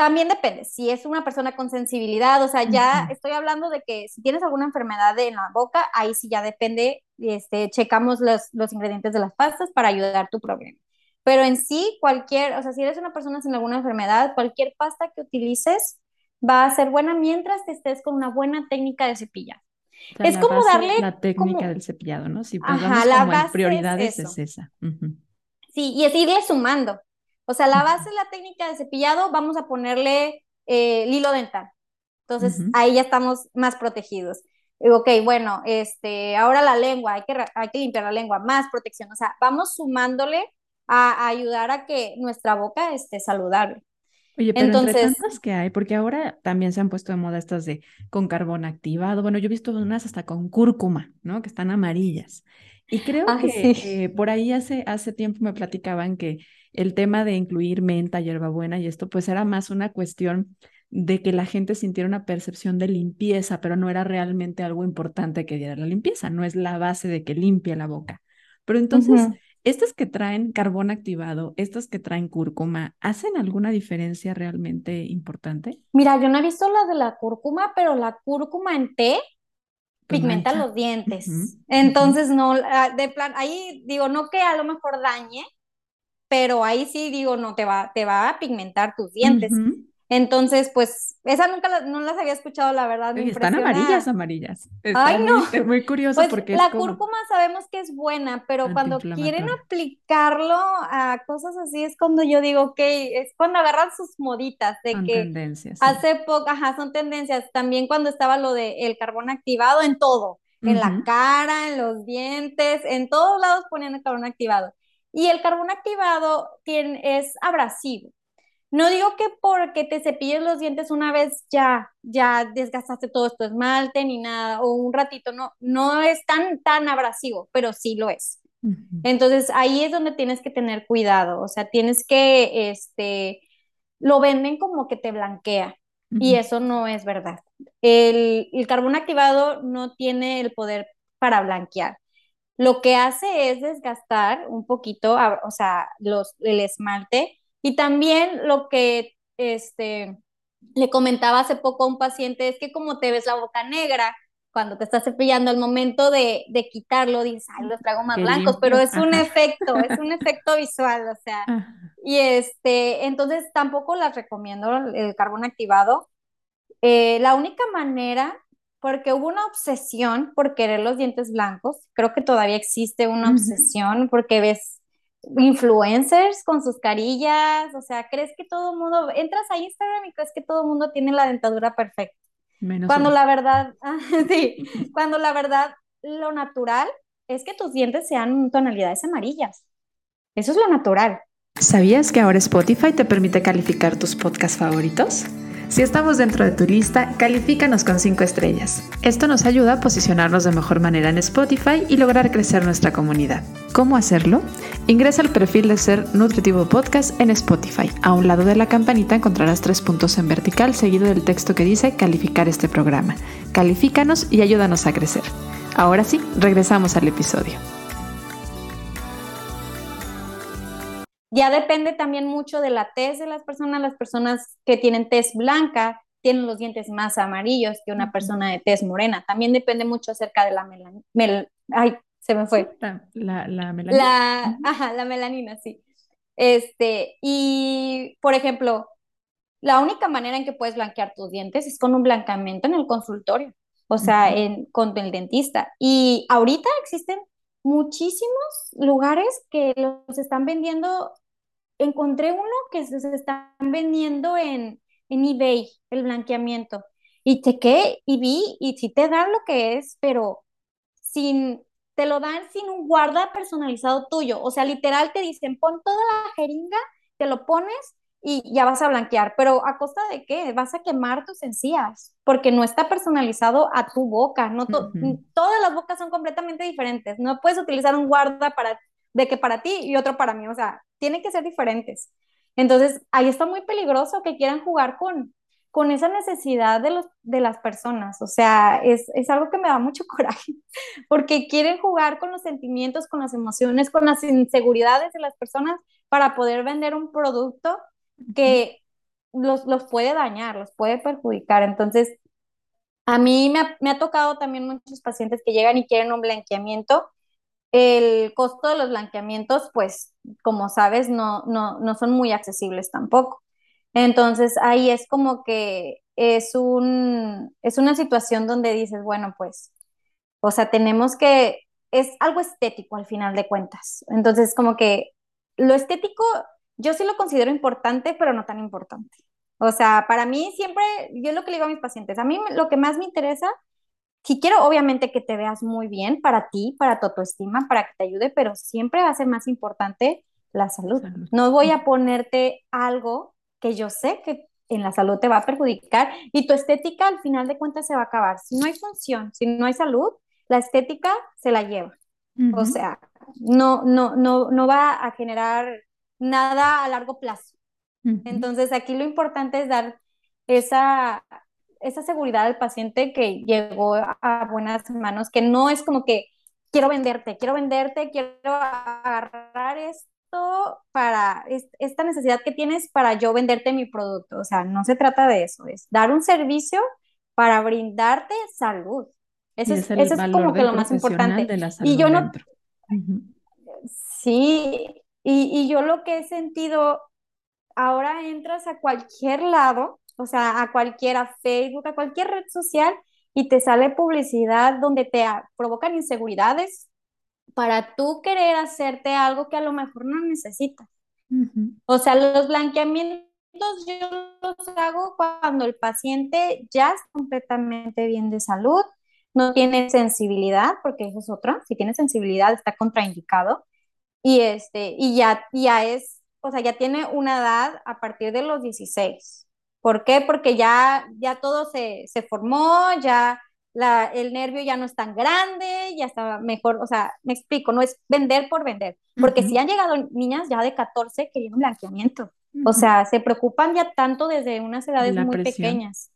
S2: también depende, si es una persona con sensibilidad, o sea, ya estoy hablando de que si tienes alguna enfermedad en la boca, ahí sí ya depende, este, checamos los, los ingredientes de las pastas para ayudar tu problema. Pero en sí, cualquier, o sea, si eres una persona sin alguna enfermedad, cualquier pasta que utilices va a ser buena mientras te estés con una buena técnica de cepillado.
S1: es como darle... La técnica del cepillado, ¿no? Si Ajá, la como prioridades es, esa.
S2: Sí, y es irle sumando. O sea, la base de la técnica de cepillado, vamos a ponerle eh, el hilo dental. Entonces, ahí ya estamos más protegidos. Ok, bueno, este, ahora la lengua, hay que, hay que limpiar la lengua, más protección. O sea, vamos sumándole a, ayudar a que nuestra boca esté saludable.
S1: Oye, pero Entonces, entre tantas que hay, porque ahora también se han puesto de moda estas de con carbón activado. Bueno, yo he visto unas hasta con cúrcuma, ¿no? Que están amarillas. Y creo que eh, por ahí hace, hace tiempo me platicaban que el tema de incluir menta, hierbabuena y esto, pues era más una cuestión de que la gente sintiera una percepción de limpieza, pero no era realmente algo importante que diera la limpieza, no es la base de que limpia la boca. Pero entonces, estas que traen carbón activado, estas que traen cúrcuma, ¿hacen alguna diferencia realmente importante?
S2: Mira, yo no he visto la de la cúrcuma, pero la cúrcuma en té pigmenta los dientes. Entonces, no, ah, de plan, ahí digo, no que a lo mejor dañe, pero ahí sí digo, no, te va, te va a pigmentar tus dientes. Entonces, pues, esa nunca no las había escuchado, la verdad.
S1: Me están amarillas, amarillas. Ay, no. Es muy curioso pues, porque
S2: la cúrcuma sabemos que es buena, pero cuando quieren aplicarlo a cosas así es cuando yo digo, ok, es cuando agarran sus moditas de son que tendencias, hace poco, ajá, son tendencias. También cuando estaba lo de el carbón activado en todo, en la cara, en los dientes, en todos lados ponían el carbón activado. Y el carbón activado tiene, es abrasivo. No digo que porque te cepilles los dientes una vez ya, ya desgastaste todo esto esmalte ni nada, o un ratito, no, no es tan, tan abrasivo, pero sí lo es. Entonces ahí es donde tienes que tener cuidado, o sea, tienes que, este, lo venden como que te blanquea y eso no es verdad. El, el carbón activado no tiene el poder para blanquear lo que hace es desgastar un poquito, o sea, los, el esmalte. Y también lo que este, le comentaba hace poco a un paciente es que como te ves la boca negra, cuando te estás cepillando, al momento de, quitarlo, dices, ay, los traigo más blancos, pero es un efecto, es un efecto visual, o sea, y este, entonces tampoco las recomiendo el carbón activado. Eh, la única manera porque hubo una obsesión por querer los dientes blancos. Creo que todavía existe una obsesión porque ves influencers con sus carillas, o sea, crees que todo el mundo, entras a Instagram y crees que todo el mundo tiene la dentadura perfecta. cuando la verdad, sí, cuando la verdad, lo natural es que tus dientes sean tonalidades amarillas. Eso es lo natural.
S3: ¿Sabías que ahora Spotify te permite calificar tus podcasts favoritos? Si estamos dentro de tu lista, califícanos con 5 estrellas. Esto nos ayuda a posicionarnos de mejor manera en Spotify y lograr crecer nuestra comunidad. ¿Cómo hacerlo? Ingresa al perfil de Ser Nutritivo Podcast en Spotify. A un lado de la campanita encontrarás tres puntos en vertical seguido del texto que dice calificar este programa. Califícanos y ayúdanos a crecer. Ahora sí, regresamos al episodio.
S2: Ya depende también mucho de la tez de las personas. Las personas que tienen tez blanca tienen los dientes más amarillos que una persona de tez morena. También depende mucho acerca de la melanina. Ay, se me fue.
S1: La, la, melanina.
S2: La, ajá, la melanina, sí. Este, y por ejemplo, la única manera en que puedes blanquear tus dientes es con un blanqueamiento en el consultorio, o sea, en, con el dentista. Y ahorita existen muchísimos lugares que los están vendiendo encontré uno que se están vendiendo en, en eBay, el blanqueamiento. Y chequé y vi, y sí te dan lo que es, pero sin, te lo dan sin un guarda personalizado tuyo. O sea, literal te dicen, pon toda la jeringa, te lo pones y ya vas a blanquear. Pero ¿a costa de qué? Vas a quemar tus encías, porque no está personalizado a tu boca. No Todas las bocas son completamente diferentes. No puedes utilizar un guarda para de que para ti y otro para mí, o sea, tienen que ser diferentes. Entonces, ahí está muy peligroso que quieran jugar con, con esa necesidad de, los, de las personas. O sea, es, es, algo que me da mucho coraje, porque quieren jugar con los sentimientos, con las emociones, con las inseguridades de las personas para poder vender un producto que los, los puede dañar, los puede perjudicar. Entonces, a mí me ha, me ha tocado también muchos pacientes que llegan y quieren un blanqueamiento el costo de los blanqueamientos, pues, como sabes, no, no, no son muy accesibles tampoco. Entonces, ahí es como que es, un, es una situación donde dices, bueno, pues, o sea, tenemos que, es algo estético al final de cuentas. Entonces, como que lo estético, yo sí lo considero importante, pero no tan importante. O sea, para mí siempre, yo lo que le digo a mis pacientes, a mí lo que más me interesa si quiero, obviamente, que te veas muy bien para ti, para tu autoestima, para que te ayude, pero siempre va a ser más importante la salud. No voy a ponerte algo que yo sé que en la salud te va a perjudicar y tu estética al final de cuentas se va a acabar. Si no hay función, si no hay salud, la estética se la lleva. O sea, no, no, no, no va a generar nada a largo plazo. Entonces, aquí lo importante es dar esa, esa seguridad del paciente que llegó a buenas manos, que no es como que quiero venderte, quiero venderte, quiero agarrar esto para esta necesidad que tienes para yo venderte mi producto. O sea, no se trata de eso, es dar un servicio para brindarte salud. Eso es, eso es como que lo más importante. y yo no... Sí, y, y yo lo que he sentido, ahora entras a cualquier lado o sea, a cualquiera, Facebook, a cualquier red social y te sale publicidad donde te provocan inseguridades para tú querer hacerte algo que a lo mejor no necesitas. O sea, los blanqueamientos yo los hago cuando el paciente ya está completamente bien de salud, no tiene sensibilidad, porque eso es otra, si tiene sensibilidad está contraindicado, y, este, y ya, ya es, o sea, ya tiene una edad a partir de los 16. ¿Por qué? Porque ya, ya todo se, formó, ya la, el nervio ya no es tan grande, ya está mejor, o sea, me explico, no es vender por vender, porque si han llegado niñas ya de 14 queriendo o sea, se preocupan ya tanto desde unas edades muy pequeñas.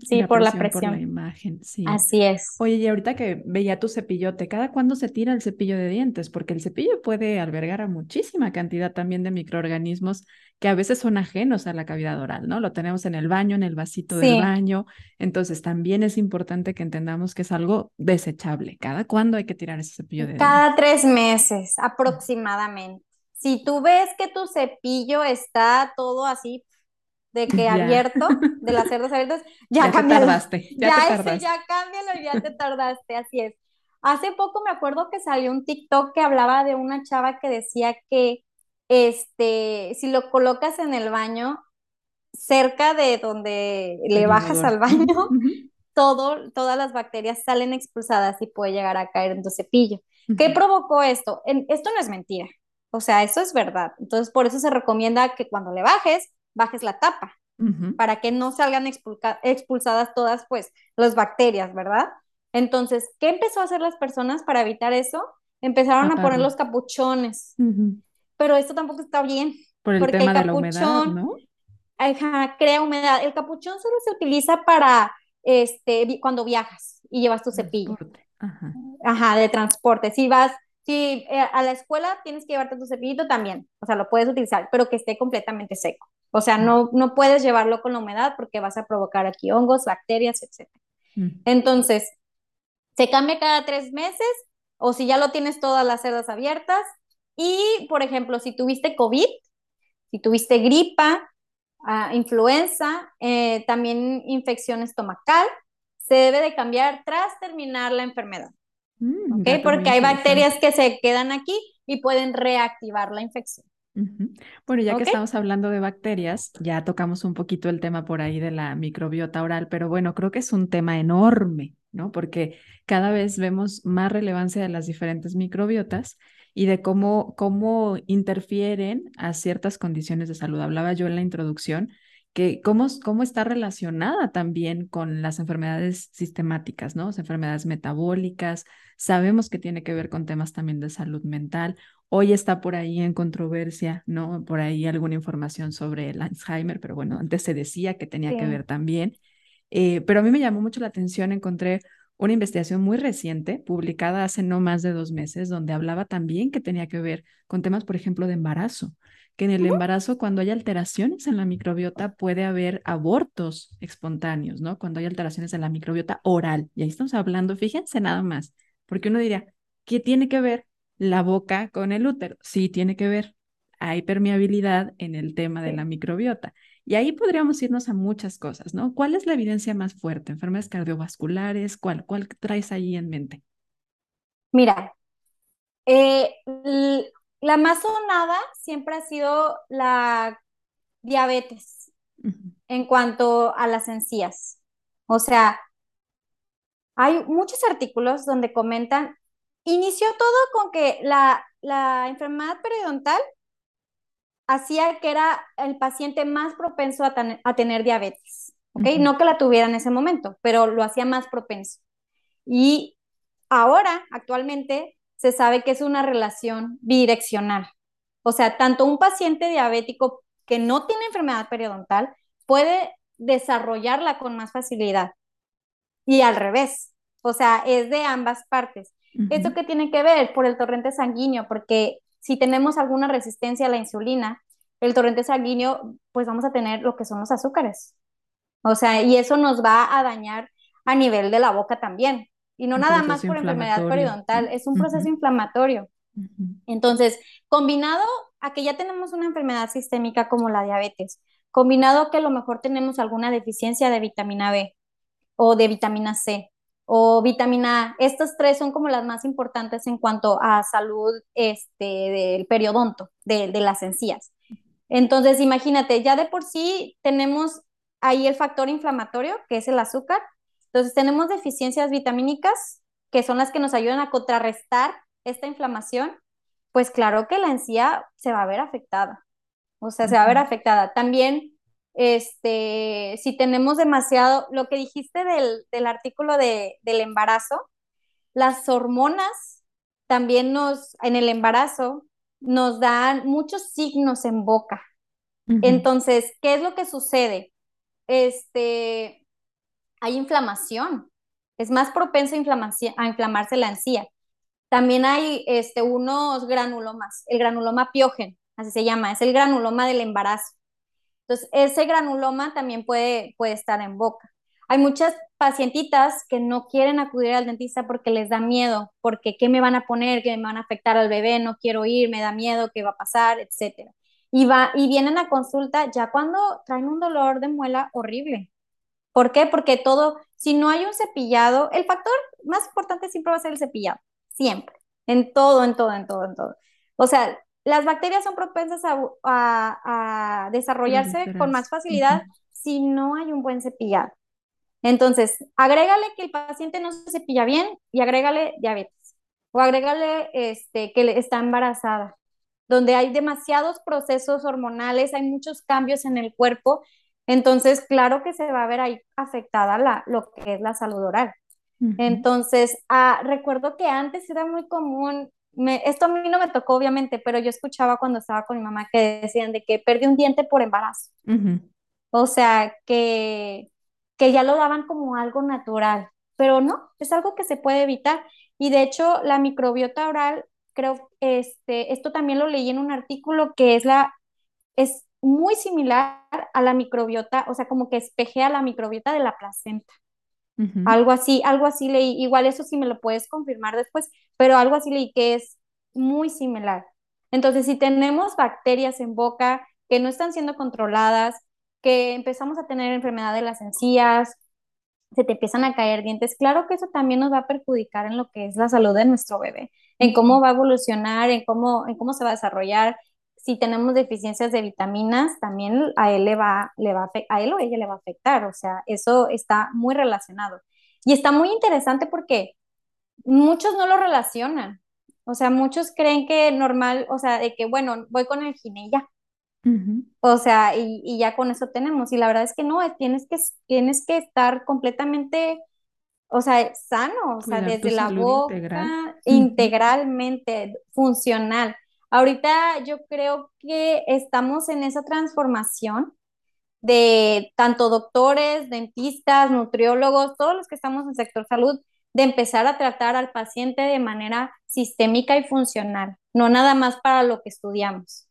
S2: Sí, por la presión.
S1: Por la imagen, sí.
S2: Así es.
S1: Oye, y ahorita que veía tu cepillote, ¿cada cuándo se tira el cepillo de dientes? Porque el cepillo puede albergar a muchísima cantidad también de microorganismos que a veces son ajenos a la cavidad oral, ¿no? Lo tenemos en el baño, en el vasito del baño. Entonces, también es importante que entendamos que es algo desechable. ¿Cada cuándo hay que tirar ese cepillo de dientes?
S2: Cada tres meses aproximadamente si tú ves que tu cepillo está todo así de que abierto, de las cerdas abiertas, ya,
S1: ya te tardaste.
S2: Ya, ya, ese, ya cámbialo, ya te tardaste, así es. Hace poco me acuerdo que salió un TikTok que hablaba de una chava que decía que este, si lo colocas en el baño, cerca de donde le bajas al baño, todo, todas las bacterias salen expulsadas y puede llegar a caer en tu cepillo. ¿Qué provocó esto? esto no es mentira. O sea, eso es verdad. Entonces, por eso se recomienda que cuando le bajes, bajes la tapa, para que no salgan expulsadas todas, pues, las bacterias, ¿verdad? Entonces, ¿qué empezó a hacer las personas para evitar eso? empezaron a poner los capuchones. Pero esto tampoco está bien.
S1: Por el
S2: porque
S1: tema
S2: el
S1: de la humedad,
S2: capuchón,
S1: ¿no?
S2: ajá, crea humedad. El capuchón solo se utiliza para este, cuando viajas y llevas tu cepillo.
S1: Ajá.
S2: Ajá, de transporte. Si vas, si eh, a la escuela tienes que llevarte tu cepillito también, o sea, lo puedes utilizar, pero que esté completamente seco. O sea, no, no puedes llevarlo con la humedad porque vas a provocar aquí hongos, bacterias, etc.
S1: Mm.
S2: Entonces, se cambia cada tres meses o si ya lo tienes todas las cerdas abiertas. Y, por ejemplo, si tuviste COVID, si tuviste gripa, ah, influenza, eh, también infección estomacal, se debe de cambiar tras terminar la enfermedad.
S1: Mm,
S2: ¿ok?
S1: dato muy
S2: Porque hay bacterias que se quedan aquí y pueden reactivar la infección.
S1: Bueno, ya que estamos hablando de bacterias, ya tocamos un poquito el tema por ahí de la microbiota oral, pero bueno, creo que es un tema enorme, ¿no? Porque cada vez vemos más relevancia de las diferentes microbiotas y de cómo, cómo interfieren a ciertas condiciones de salud. Hablaba yo en la introducción que cómo, cómo está relacionada también con las enfermedades sistemáticas, ¿no? Las enfermedades metabólicas. Sabemos que tiene que ver con temas también de salud mental. Hoy está por ahí en controversia, ¿no? Por ahí alguna información sobre el Alzheimer, pero bueno, antes se decía que tenía que ver también. Eh, pero a mí me llamó mucho la atención, encontré una investigación muy reciente, publicada hace no más de dos meses, donde hablaba también que tenía que ver con temas, por ejemplo, de embarazo, que en el embarazo, cuando hay alteraciones en la microbiota, puede haber abortos espontáneos, ¿no? Cuando hay alteraciones en la microbiota oral. Y ahí estamos hablando, fíjense nada más, porque uno diría, ¿qué tiene que ver la boca con el útero? Sí, tiene que ver. Hay permeabilidad en el tema de la microbiota. Y ahí podríamos irnos a muchas cosas, ¿no? ¿Cuál es la evidencia más fuerte? ¿Enfermedades cardiovasculares? ¿Cuál, cuál traes ahí en mente?
S2: Mira, eh, la más sonada siempre ha sido la diabetes en cuanto a las encías. O sea, hay muchos artículos donde comentan, inició todo con que la, la enfermedad periodontal hacía que era el paciente más propenso a, tan- a tener diabetes, ¿ok?
S1: Ujú.
S2: No que la tuviera en ese momento, pero lo hacía más propenso. Y ahora, actualmente, se sabe que es una relación bidireccional. O sea, tanto un paciente diabético que no tiene enfermedad periodontal puede desarrollarla con más facilidad. Y al revés. O sea, es de ambas partes. ¿Esto
S1: Ujú.
S2: qué tiene que ver? Por el torrente sanguíneo, porque si tenemos alguna resistencia a la insulina, el torrente sanguíneo, pues vamos a tener lo que son los azúcares. O sea, y eso nos va a dañar a nivel de la boca también. Y no
S1: Un
S2: nada más por enfermedad periodontal, es un proceso inflamatorio. Entonces, combinado a que ya tenemos una enfermedad sistémica como la diabetes, combinado a que a lo mejor tenemos alguna deficiencia de vitamina B o de vitamina C o vitamina A, estas tres son como las más importantes en cuanto a salud este, del periodonto, de, de las encías. Entonces, imagínate, ya de por sí tenemos ahí el factor inflamatorio, que es el azúcar. Entonces, tenemos deficiencias vitamínicas, que son las que nos ayudan a contrarrestar esta inflamación. Pues claro que la encía se va a ver afectada. O sea, se va a ver afectada. También, este, si tenemos demasiado, lo que dijiste del, del artículo de, del embarazo, las hormonas también nos, en el embarazo, nos dan muchos signos en boca. Entonces, ¿qué es lo que sucede? Este, hay inflamación. Es más propenso a, inflamarse la encía. También hay este, unos granulomas, el granuloma piógeno, así se llama, es el granuloma del embarazo. Entonces, ese granuloma también puede, puede estar en boca. Hay muchas pacientitas que no quieren acudir al dentista porque les da miedo, porque qué me van a poner, qué me van a afectar al bebé, no quiero ir, me da miedo, qué va a pasar, etcétera. Y, va, y vienen a consulta ya cuando traen un dolor de muela horrible. ¿Por qué? Porque todo, si no hay un cepillado, el factor más importante siempre va a ser el cepillado, siempre, en todo, en todo, en todo, en todo. O sea, las bacterias son propensas a, a, a desarrollarse con más facilidad si no hay un buen cepillado. Entonces, agrégale que el paciente no se cepilla bien y agrégale diabetes. O agrégale este, que está embarazada, donde hay demasiados procesos hormonales, hay muchos cambios en el cuerpo. Entonces, claro que se va a ver ahí afectada la, lo que es la salud oral. Entonces, ah, recuerdo que antes era muy común esto a mí no me tocó obviamente, pero yo escuchaba cuando estaba con mi mamá que decían de que perdí un diente por embarazo. O sea, que, que ya lo daban como algo natural, pero no, es algo que se puede evitar. Y de hecho, la microbiota oral, creo, este, esto también lo leí en un artículo que es la, es muy similar a la microbiota, o sea, como que espejea la microbiota de la placenta. Algo así, algo así leí, igual eso sí me lo puedes confirmar después, pero algo así leí que es muy similar. Entonces, si tenemos bacterias en boca que no están siendo controladas, que empezamos a tener enfermedad de las encías, se te empiezan a caer dientes, claro que eso también nos va a perjudicar en lo que es la salud de nuestro bebé, en cómo va a evolucionar, en cómo, en cómo se va a desarrollar. Si tenemos deficiencias de vitaminas, también a él le va, le va a, él o ella le va a afectar, o sea, eso está muy relacionado. Y está muy interesante porque muchos no lo relacionan, o sea, muchos creen que normal, o sea, de que, bueno, voy con el gine ya, o sea, y, ya con eso tenemos. Y la verdad es que no, tienes que, tienes que estar completamente, o sea, sano, o sea, desde la boca, integralmente, funcional. Ahorita yo creo que estamos en esa transformación de tanto doctores, dentistas, nutriólogos, todos los que estamos en el sector salud, de empezar a tratar al paciente de manera sistémica y funcional, no nada más para lo que estudiamos.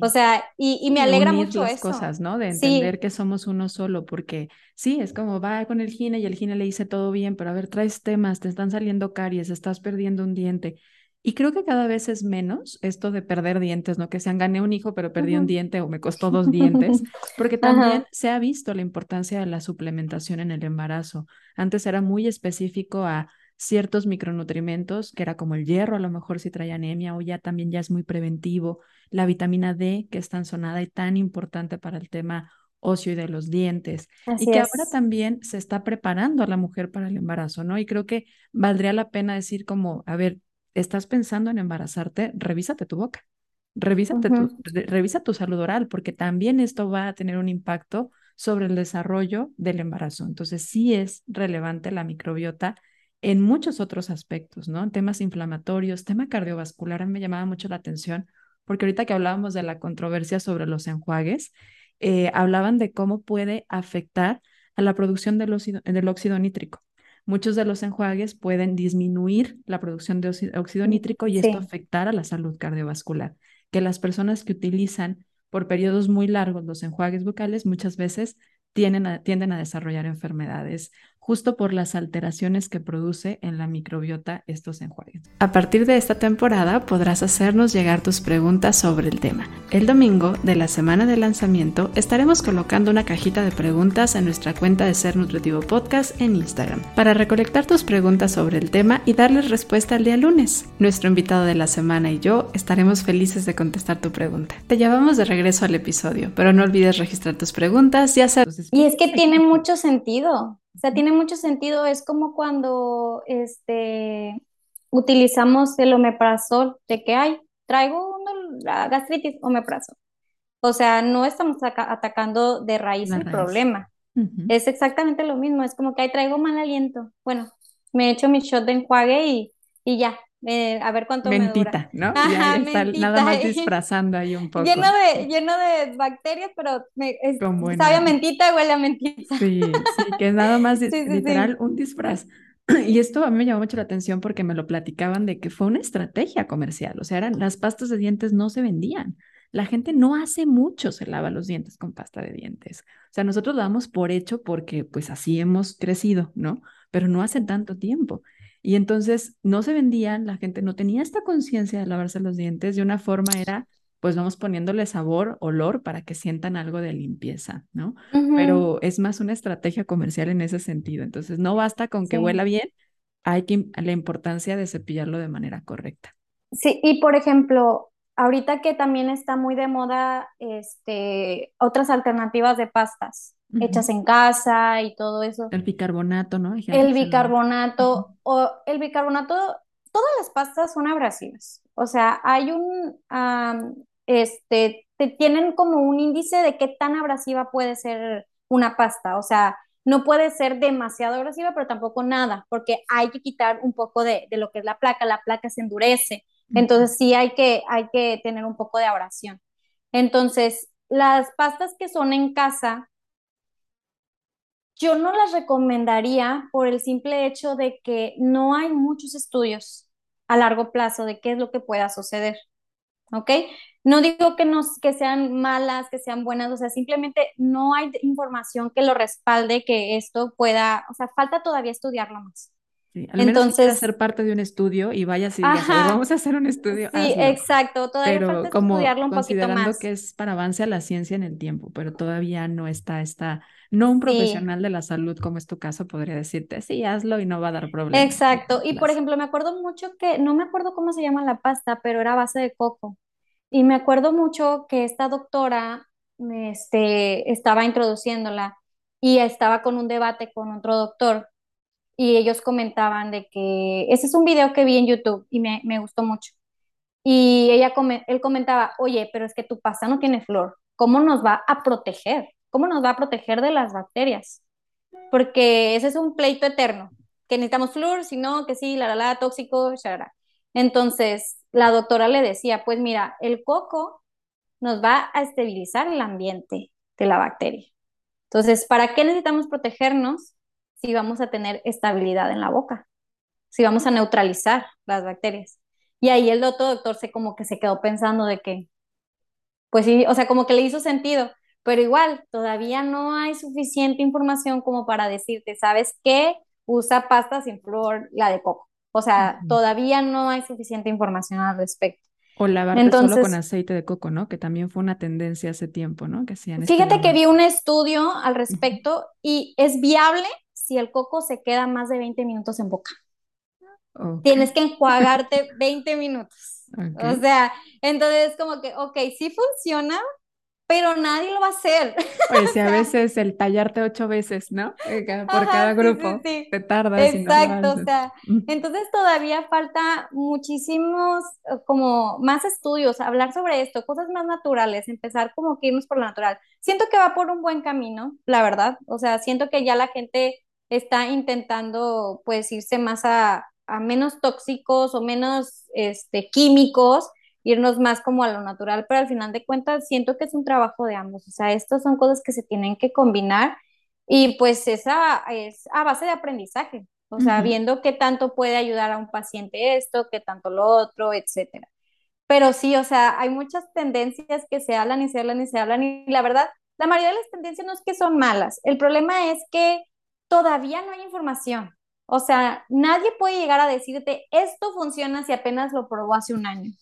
S2: O sea, y, me alegra mucho
S1: las
S2: eso.
S1: cosas, ¿no? De entender que somos uno solo, porque sí, es como va con el gine y el gine le dice todo bien, pero a ver, traes temas, te están saliendo caries, estás perdiendo un diente. Y creo que cada vez es menos esto de perder dientes, ¿no? Que sean gané un hijo, pero perdí un diente o me costó dos dientes, porque también se ha visto la importancia de la suplementación en el embarazo. Antes era muy específico a ciertos micronutrientes, que era como el hierro, a lo mejor si trae anemia, o ya también ya es muy preventivo, la vitamina D, que es tan sonada y tan importante para el tema óseo y de los dientes, y que ahora también se está preparando a la mujer para el embarazo, ¿no? Y creo que valdría la pena decir como, a ver, estás pensando en embarazarte, revísate tu boca, revísate tu, revisa tu salud oral, porque también esto va a tener un impacto sobre el desarrollo del embarazo. Entonces, sí es relevante la microbiota en muchos otros aspectos, ¿no? Temas inflamatorios, tema cardiovascular, a mí me llamaba mucho la atención, porque ahorita que hablábamos de la controversia sobre los enjuagues, eh, hablaban de cómo puede afectar a la producción del óxido, del óxido nítrico. Muchos de los enjuagues pueden disminuir la producción de óxido, mm, nítrico y esto afectar a la salud cardiovascular. Que las personas que utilizan por periodos muy largos los enjuagues bucales muchas veces tienden a, tienden a desarrollar enfermedades justo por las alteraciones que produce en la microbiota estos enjuagues.
S3: A partir de esta temporada podrás hacernos llegar tus preguntas sobre el tema. El domingo de la semana de lanzamiento estaremos colocando una cajita de preguntas en nuestra cuenta de Ser Nutritivo Podcast en Instagram para recolectar tus preguntas sobre el tema y darles respuesta el día lunes. Nuestro invitado de la semana y yo estaremos felices de contestar tu pregunta. Te llevamos de regreso al episodio, pero no olvides registrar tus preguntas y hacer...
S2: Y es que tiene mucho sentido. O sea, tiene mucho sentido, es como cuando este, utilizamos el omeprazol, de que hay, traigo una gastritis, omeprazol. O sea, no estamos atacando de raíz el problema. Es exactamente lo mismo, es como que ahí traigo mal aliento. Bueno, me he hecho mi shot de enjuague y, y ya, eh, a ver cuánto me dura.
S1: ¿no? Ajá, está nada más disfrazando ahí un poco.
S2: Lleno de, lleno de bacterias, pero me, sabe a mentita, huele a mentita.
S1: Sí, sí, que es nada más literal un disfraz. Y esto a mí me llamó mucho la atención porque me lo platicaban de que fue una estrategia comercial, o sea, eran, las pastas de dientes no se vendían. La gente no hace mucho se lava los dientes con pasta de dientes. O sea, nosotros lo damos por hecho porque pues así hemos crecido, ¿no? Pero no hace tanto tiempo. Y entonces no se vendían, la gente no tenía esta conciencia de lavarse los dientes. De una forma era, pues vamos poniéndole sabor, olor para que sientan algo de limpieza, ¿no? Pero es más una estrategia comercial en ese sentido. Entonces no basta con que huela bien, hay que la importancia de cepillarlo de manera correcta.
S2: Sí, y por ejemplo, ahorita que también está muy de moda este, otras alternativas de pastas hechas en casa y todo eso.
S1: El bicarbonato, ¿no?
S2: El bicarbonato, o el bicarbonato, todas las pastas son abrasivas. O sea, hay un, este, te tienen como un índice de qué tan abrasiva puede ser una pasta. O sea, no puede ser demasiado abrasiva, pero tampoco nada, porque hay que quitar un poco de, de lo que es la placa. La placa se endurece Entonces sí hay que, hay que tener un poco de oración. Entonces, las pastas que son en casa, yo no las recomendaría por el simple hecho de que no hay muchos estudios a largo plazo de qué es lo que pueda suceder. ¿Ok? No digo que, no, que sean malas, que sean buenas, o sea, simplemente no hay información que lo respalde que esto pueda, o sea, falta todavía estudiarlo más.
S1: Sí, al menos Entonces, ser parte de un estudio y vaya y vamos a hacer un estudio.
S2: Sí, exacto, todavía falta estudiarlo un poquito más.
S1: que es para avance a la ciencia en el tiempo, pero todavía no está, está, no un profesional de la salud como es tu caso podría decirte, sí, hazlo y no va a dar problema.
S2: Exacto, y por ejemplo, me acuerdo mucho que, no me acuerdo cómo se llama la pasta, pero era base de coco. Y me acuerdo mucho que esta doctora este, estaba introduciéndola y estaba con un debate con otro doctor y ellos comentaban de que ese es un video que vi en YouTube y me, me gustó mucho. Y ella él comentaba, oye, pero es que tu pasta no tiene flor, ¿cómo nos va a proteger? ¿Cómo nos va a proteger de las bacterias? Porque ese es un pleito eterno, que necesitamos flor, si no, que sí, la la la, tóxico, sharara. Entonces, la doctora le decía, pues mira, el coco nos va a estabilizar el ambiente de la bacteria. Entonces, ¿para qué necesitamos protegernos si vamos a tener estabilidad en la boca? Si vamos a neutralizar las bacterias. Y ahí el otro doctor se como que se quedó pensando de que, pues sí, o sea, como que le hizo sentido, pero igual, todavía no hay suficiente información como para decirte, ¿sabes qué? Usa pasta sin flor, la de coco. O sea, todavía no hay suficiente información al respecto.
S1: O lavarte solo con aceite de coco, ¿no? Que también fue una tendencia hace tiempo, ¿no? Que
S2: hacían este Fíjate que vi un estudio al respecto y es viable si el coco se queda más de 20 minutos en boca. Tienes que enjuagarte 20 minutos. O sea, entonces como que, ok, sí funciona, pero nadie lo va a hacer.
S1: Pues a veces el tallarte ocho veces, ¿no? Por cada grupo. Te tardas.
S2: Exacto, o sea, entonces todavía falta muchísimos, eh, como más estudios, hablar sobre esto, cosas más naturales, empezar como que irnos por lo natural. Siento que va por un buen camino, la verdad. O sea, siento que ya la gente está intentando pues irse más a, a menos tóxicos o menos este, químicos irnos más como a lo natural, pero al final de cuentas siento que es un trabajo de ambos, o sea, estas son cosas que se tienen que combinar y pues esa es a base de aprendizaje, o sea, viendo qué tanto puede ayudar a un paciente esto, qué tanto lo otro, etcétera. Pero sí, o sea, hay muchas tendencias que se hablan y se hablan y se hablan y la verdad, la mayoría de las tendencias no es que son malas, el problema es que todavía no hay información. O sea, nadie puede llegar a decirte, esto funciona si apenas lo probó hace un año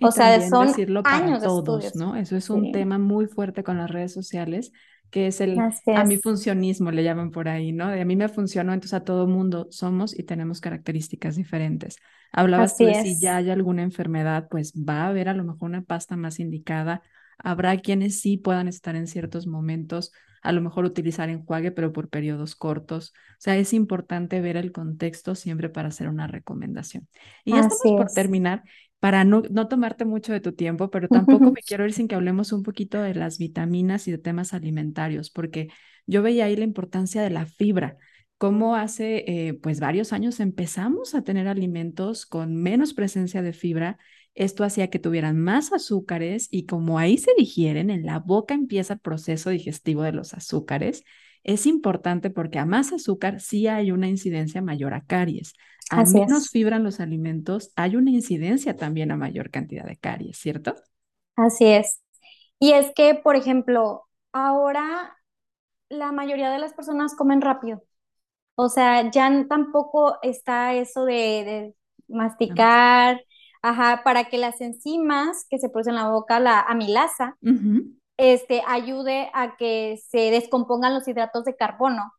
S1: o sea, son decirlo para todos, ¿no? Eso es un tema muy fuerte con las redes sociales, que es el a mi funcionismo, le llaman por ahí, ¿no? De a mí me funcionó, entonces a todo mundo somos y tenemos características diferentes. Hablabas tú de si ya hay alguna enfermedad, pues va a haber a lo mejor una pasta más indicada. Habrá quienes sí puedan estar en ciertos momentos, a lo mejor utilizar enjuague, pero por periodos cortos. O sea, es importante ver el contexto siempre para hacer una recomendación. Y ya estamos por terminar para no, no, tomarte mucho de tu tiempo, pero tampoco me quiero ir sin que hablemos un poquito de las vitaminas y de temas alimentarios, porque yo veía ahí la importancia de la fibra, cómo hace eh, pues varios años empezamos a tener alimentos con menos presencia de fibra. Esto hacía que tuvieran más azúcares y como ahí se digieren, en la boca empieza el proceso digestivo de los azúcares es importante porque a más azúcar sí hay una incidencia mayor a caries. A menos fibra en los alimentos hay una incidencia también a mayor cantidad de caries, ¿cierto?
S2: Así es. Y es que, por ejemplo, ahora la mayoría de las personas comen rápido. O sea, ya tampoco está eso de, masticar, ajá, para que las enzimas que se producen en la boca, la amilasa, este, ayude a que se descompongan los hidratos de carbono.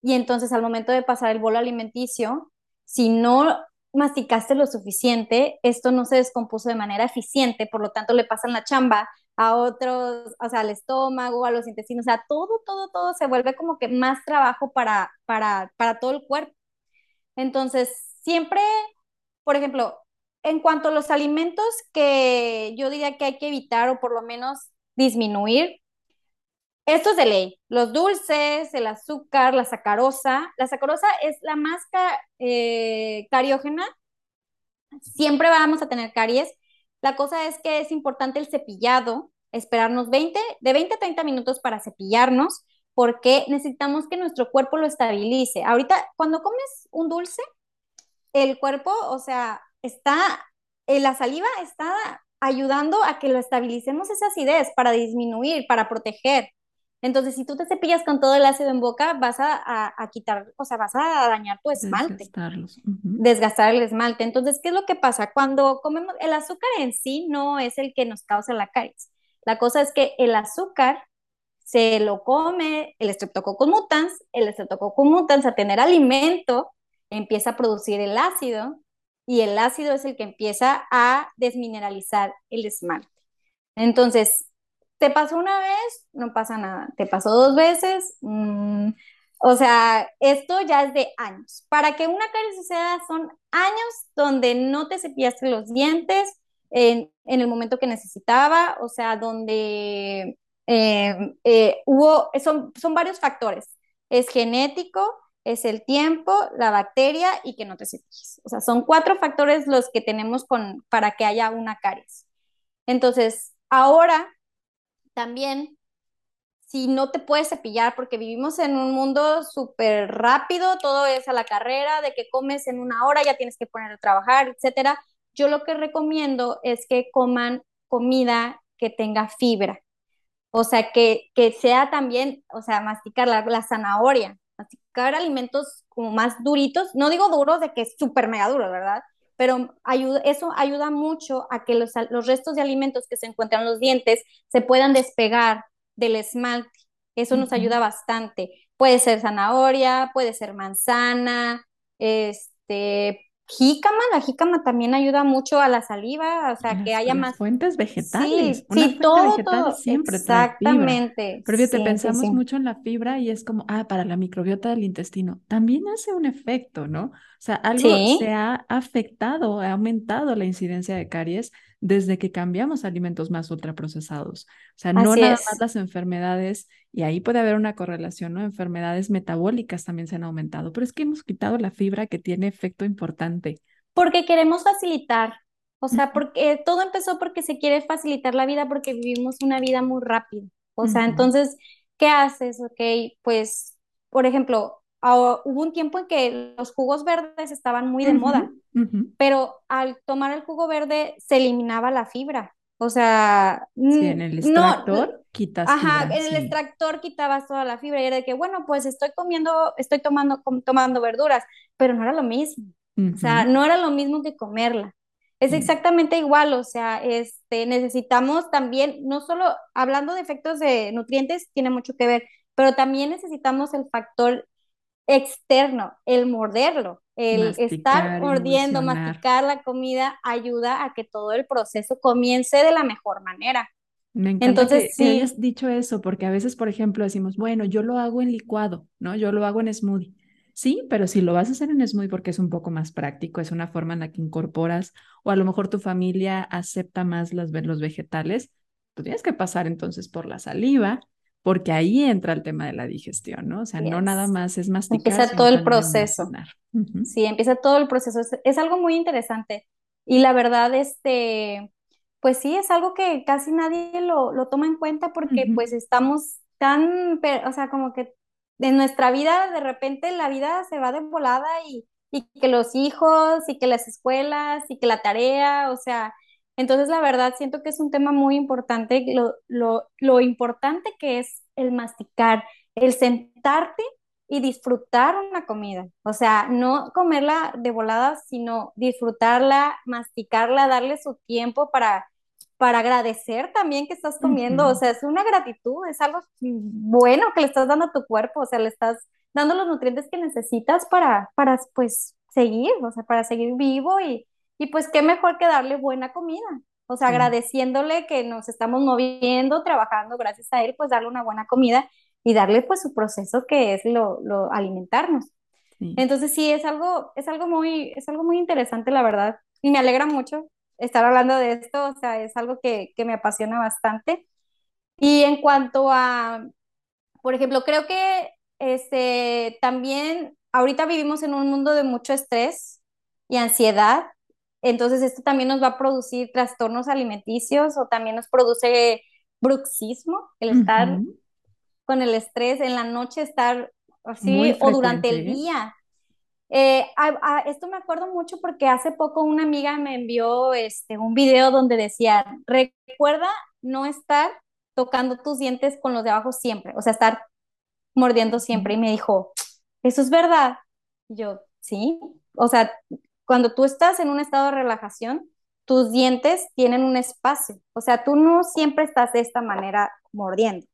S2: Y entonces al momento de pasar el bolo alimenticio, si no masticaste lo suficiente, esto no se descompuso de manera eficiente, por lo tanto le pasan la chamba a otros, o sea, al estómago, a los intestinos, o sea, todo, todo, todo se vuelve como que más trabajo para, para, para todo el cuerpo. Entonces, siempre, por ejemplo, en cuanto a los alimentos que yo diría que hay que evitar o por lo menos disminuir. Esto es de ley. Los dulces, el azúcar, la sacarosa. La sacarosa es la más eh, cariógena siempre vamos a tener caries. La cosa es que es importante el cepillado, esperarnos 20, de 20 a 30 minutos para cepillarnos, porque necesitamos que nuestro cuerpo lo estabilice. Ahorita, cuando comes un dulce, el cuerpo, o sea, está, eh, la saliva está ayudando a que lo estabilicemos esa acidez para disminuir, para proteger. Entonces, si tú te cepillas con todo el ácido en boca, vas a, quitar, o sea, vas a dañar tu esmalte. Desgastar el esmalte. Entonces, ¿qué es lo que pasa? Cuando comemos, el azúcar en sí no es el que nos causa la caries. La cosa es que el azúcar se lo come el Streptococcus mutans, el Streptococcus mutans a tener alimento empieza a producir el ácido y el ácido es el que empieza a desmineralizar el esmalte. Entonces, ¿te pasó una vez? No pasa nada. ¿Te pasó dos veces? Mm, o sea, esto ya es de años. Para que una caries suceda son años donde no te cepillaste los dientes en, el momento que necesitaba, o sea, donde eh, eh, hubo, son, son varios factores. Es genético, es el tiempo, la bacteria y que no te cepilles. O sea, son cuatro factores los que tenemos con, para que haya una caries. Entonces, ahora también, si no te puedes cepillar, porque vivimos en un mundo súper rápido, todo es a la carrera, de que comes en una hora, ya tienes que poner a trabajar, etcétera. Yo lo que recomiendo es que coman comida que tenga fibra. O sea, que, que sea también, o sea, masticar la, la zanahoria, masticar alimentos como más duritos, no digo duros de que es súper mega duro, ¿verdad? Pero ayuda, eso ayuda mucho a que los, los restos de alimentos que se encuentran en los dientes se puedan despegar del esmalte. Eso nos ayuda bastante. Puede ser zanahoria, puede ser manzana, este, jícama, la jícama también ayuda mucho a la saliva, o sea, que haya más
S1: fuentes vegetales.
S2: Sí, Una sí, todo, vegetal siempre Exactamente.
S1: Pero fíjate, pensamos mucho en la fibra y es como, ah, para la microbiota del intestino. También hace un efecto, ¿no? O sea, algo se ha afectado, ha aumentado la incidencia de caries desde que cambiamos alimentos más ultraprocesados. O sea, no nada más las enfermedades, y ahí puede haber una correlación, ¿no? Enfermedades metabólicas también se han aumentado, pero es que hemos quitado la fibra que tiene efecto importante.
S2: Porque queremos facilitar, o sea, porque todo empezó porque se quiere facilitar la vida porque vivimos una vida muy rápida. O sea, entonces, ¿qué haces? Ok, pues, por ejemplo, hubo un tiempo en que los jugos verdes estaban muy de moda, pero al tomar el jugo verde se eliminaba la fibra. O sea,
S1: sí, en el extractor quitas
S2: Ajá, en el extractor quitabas toda la fibra y era de que, bueno, pues estoy comiendo, estoy tomando, tomando verduras, pero no era lo mismo. O sea, no era lo mismo que comerla. Es exactamente igual, o sea, este, necesitamos también, no solo hablando de efectos de nutrientes, tiene mucho que ver, pero también necesitamos el factor externo, el morderlo, el estar mordiendo, masticar la comida ayuda a que todo el proceso comience de la mejor manera.
S1: Me encanta Entonces, que, hayas dicho eso, porque a veces, por ejemplo, decimos, bueno, yo lo hago en licuado, ¿no? Yo lo hago en smoothie. Sí, pero si lo vas a hacer en smoothie porque es un poco más práctico, es una forma en la que incorporas, o a lo mejor tu familia acepta más los vegetales, tú tienes que pasar entonces por la saliva, porque ahí entra el tema de la digestión, ¿no? O sea, no nada más es masticar.
S2: Empieza todo el proceso. Sí, empieza todo el proceso. Es, algo muy interesante. Y la verdad, este, pues sí, es algo que casi nadie lo, lo toma en cuenta porque pues estamos tan, o sea, como que en nuestra vida, de repente la vida se va de volada y, y que los hijos y que las escuelas y que la tarea, o sea, entonces, la verdad, siento que es un tema muy importante, lo, lo, importante que es el masticar, el sentarte y disfrutar una comida. O sea, no comerla de volada, sino disfrutarla, masticarla, darle su tiempo para, para agradecer también que estás comiendo. O sea, es una gratitud, es algo bueno que le estás dando a tu cuerpo, o sea, le estás dando los nutrientes que necesitas para, para pues, seguir, o sea, para seguir vivo y, y pues qué mejor que darle buena comida. O sea, agradeciéndole que nos estamos moviendo, trabajando gracias a él, pues darle una buena comida y darle pues su proceso que es lo, lo alimentarnos. Entonces sí, es algo, es algo muy, es algo muy interesante, la verdad. Y me alegra mucho estar hablando de esto, o sea, es algo que, que me apasiona bastante. Y en cuanto a, por ejemplo, creo que este, también ahorita vivimos en un mundo de mucho estrés y ansiedad entonces esto también nos va a producir trastornos alimenticios o también nos produce bruxismo, el estar con el estrés, en la noche estar así o durante el ¿eh? día. Eh, esto me acuerdo mucho porque hace poco una amiga me envió este, un video donde decía, recuerda no estar tocando tus dientes con los de abajo siempre, o sea, estar mordiendo siempre. Y me dijo, ¿eso es verdad? Y yo, sí. O sea, cuando tú estás en un estado de relajación, tus dientes tienen un espacio. O sea, tú no siempre estás de esta manera mordiendo.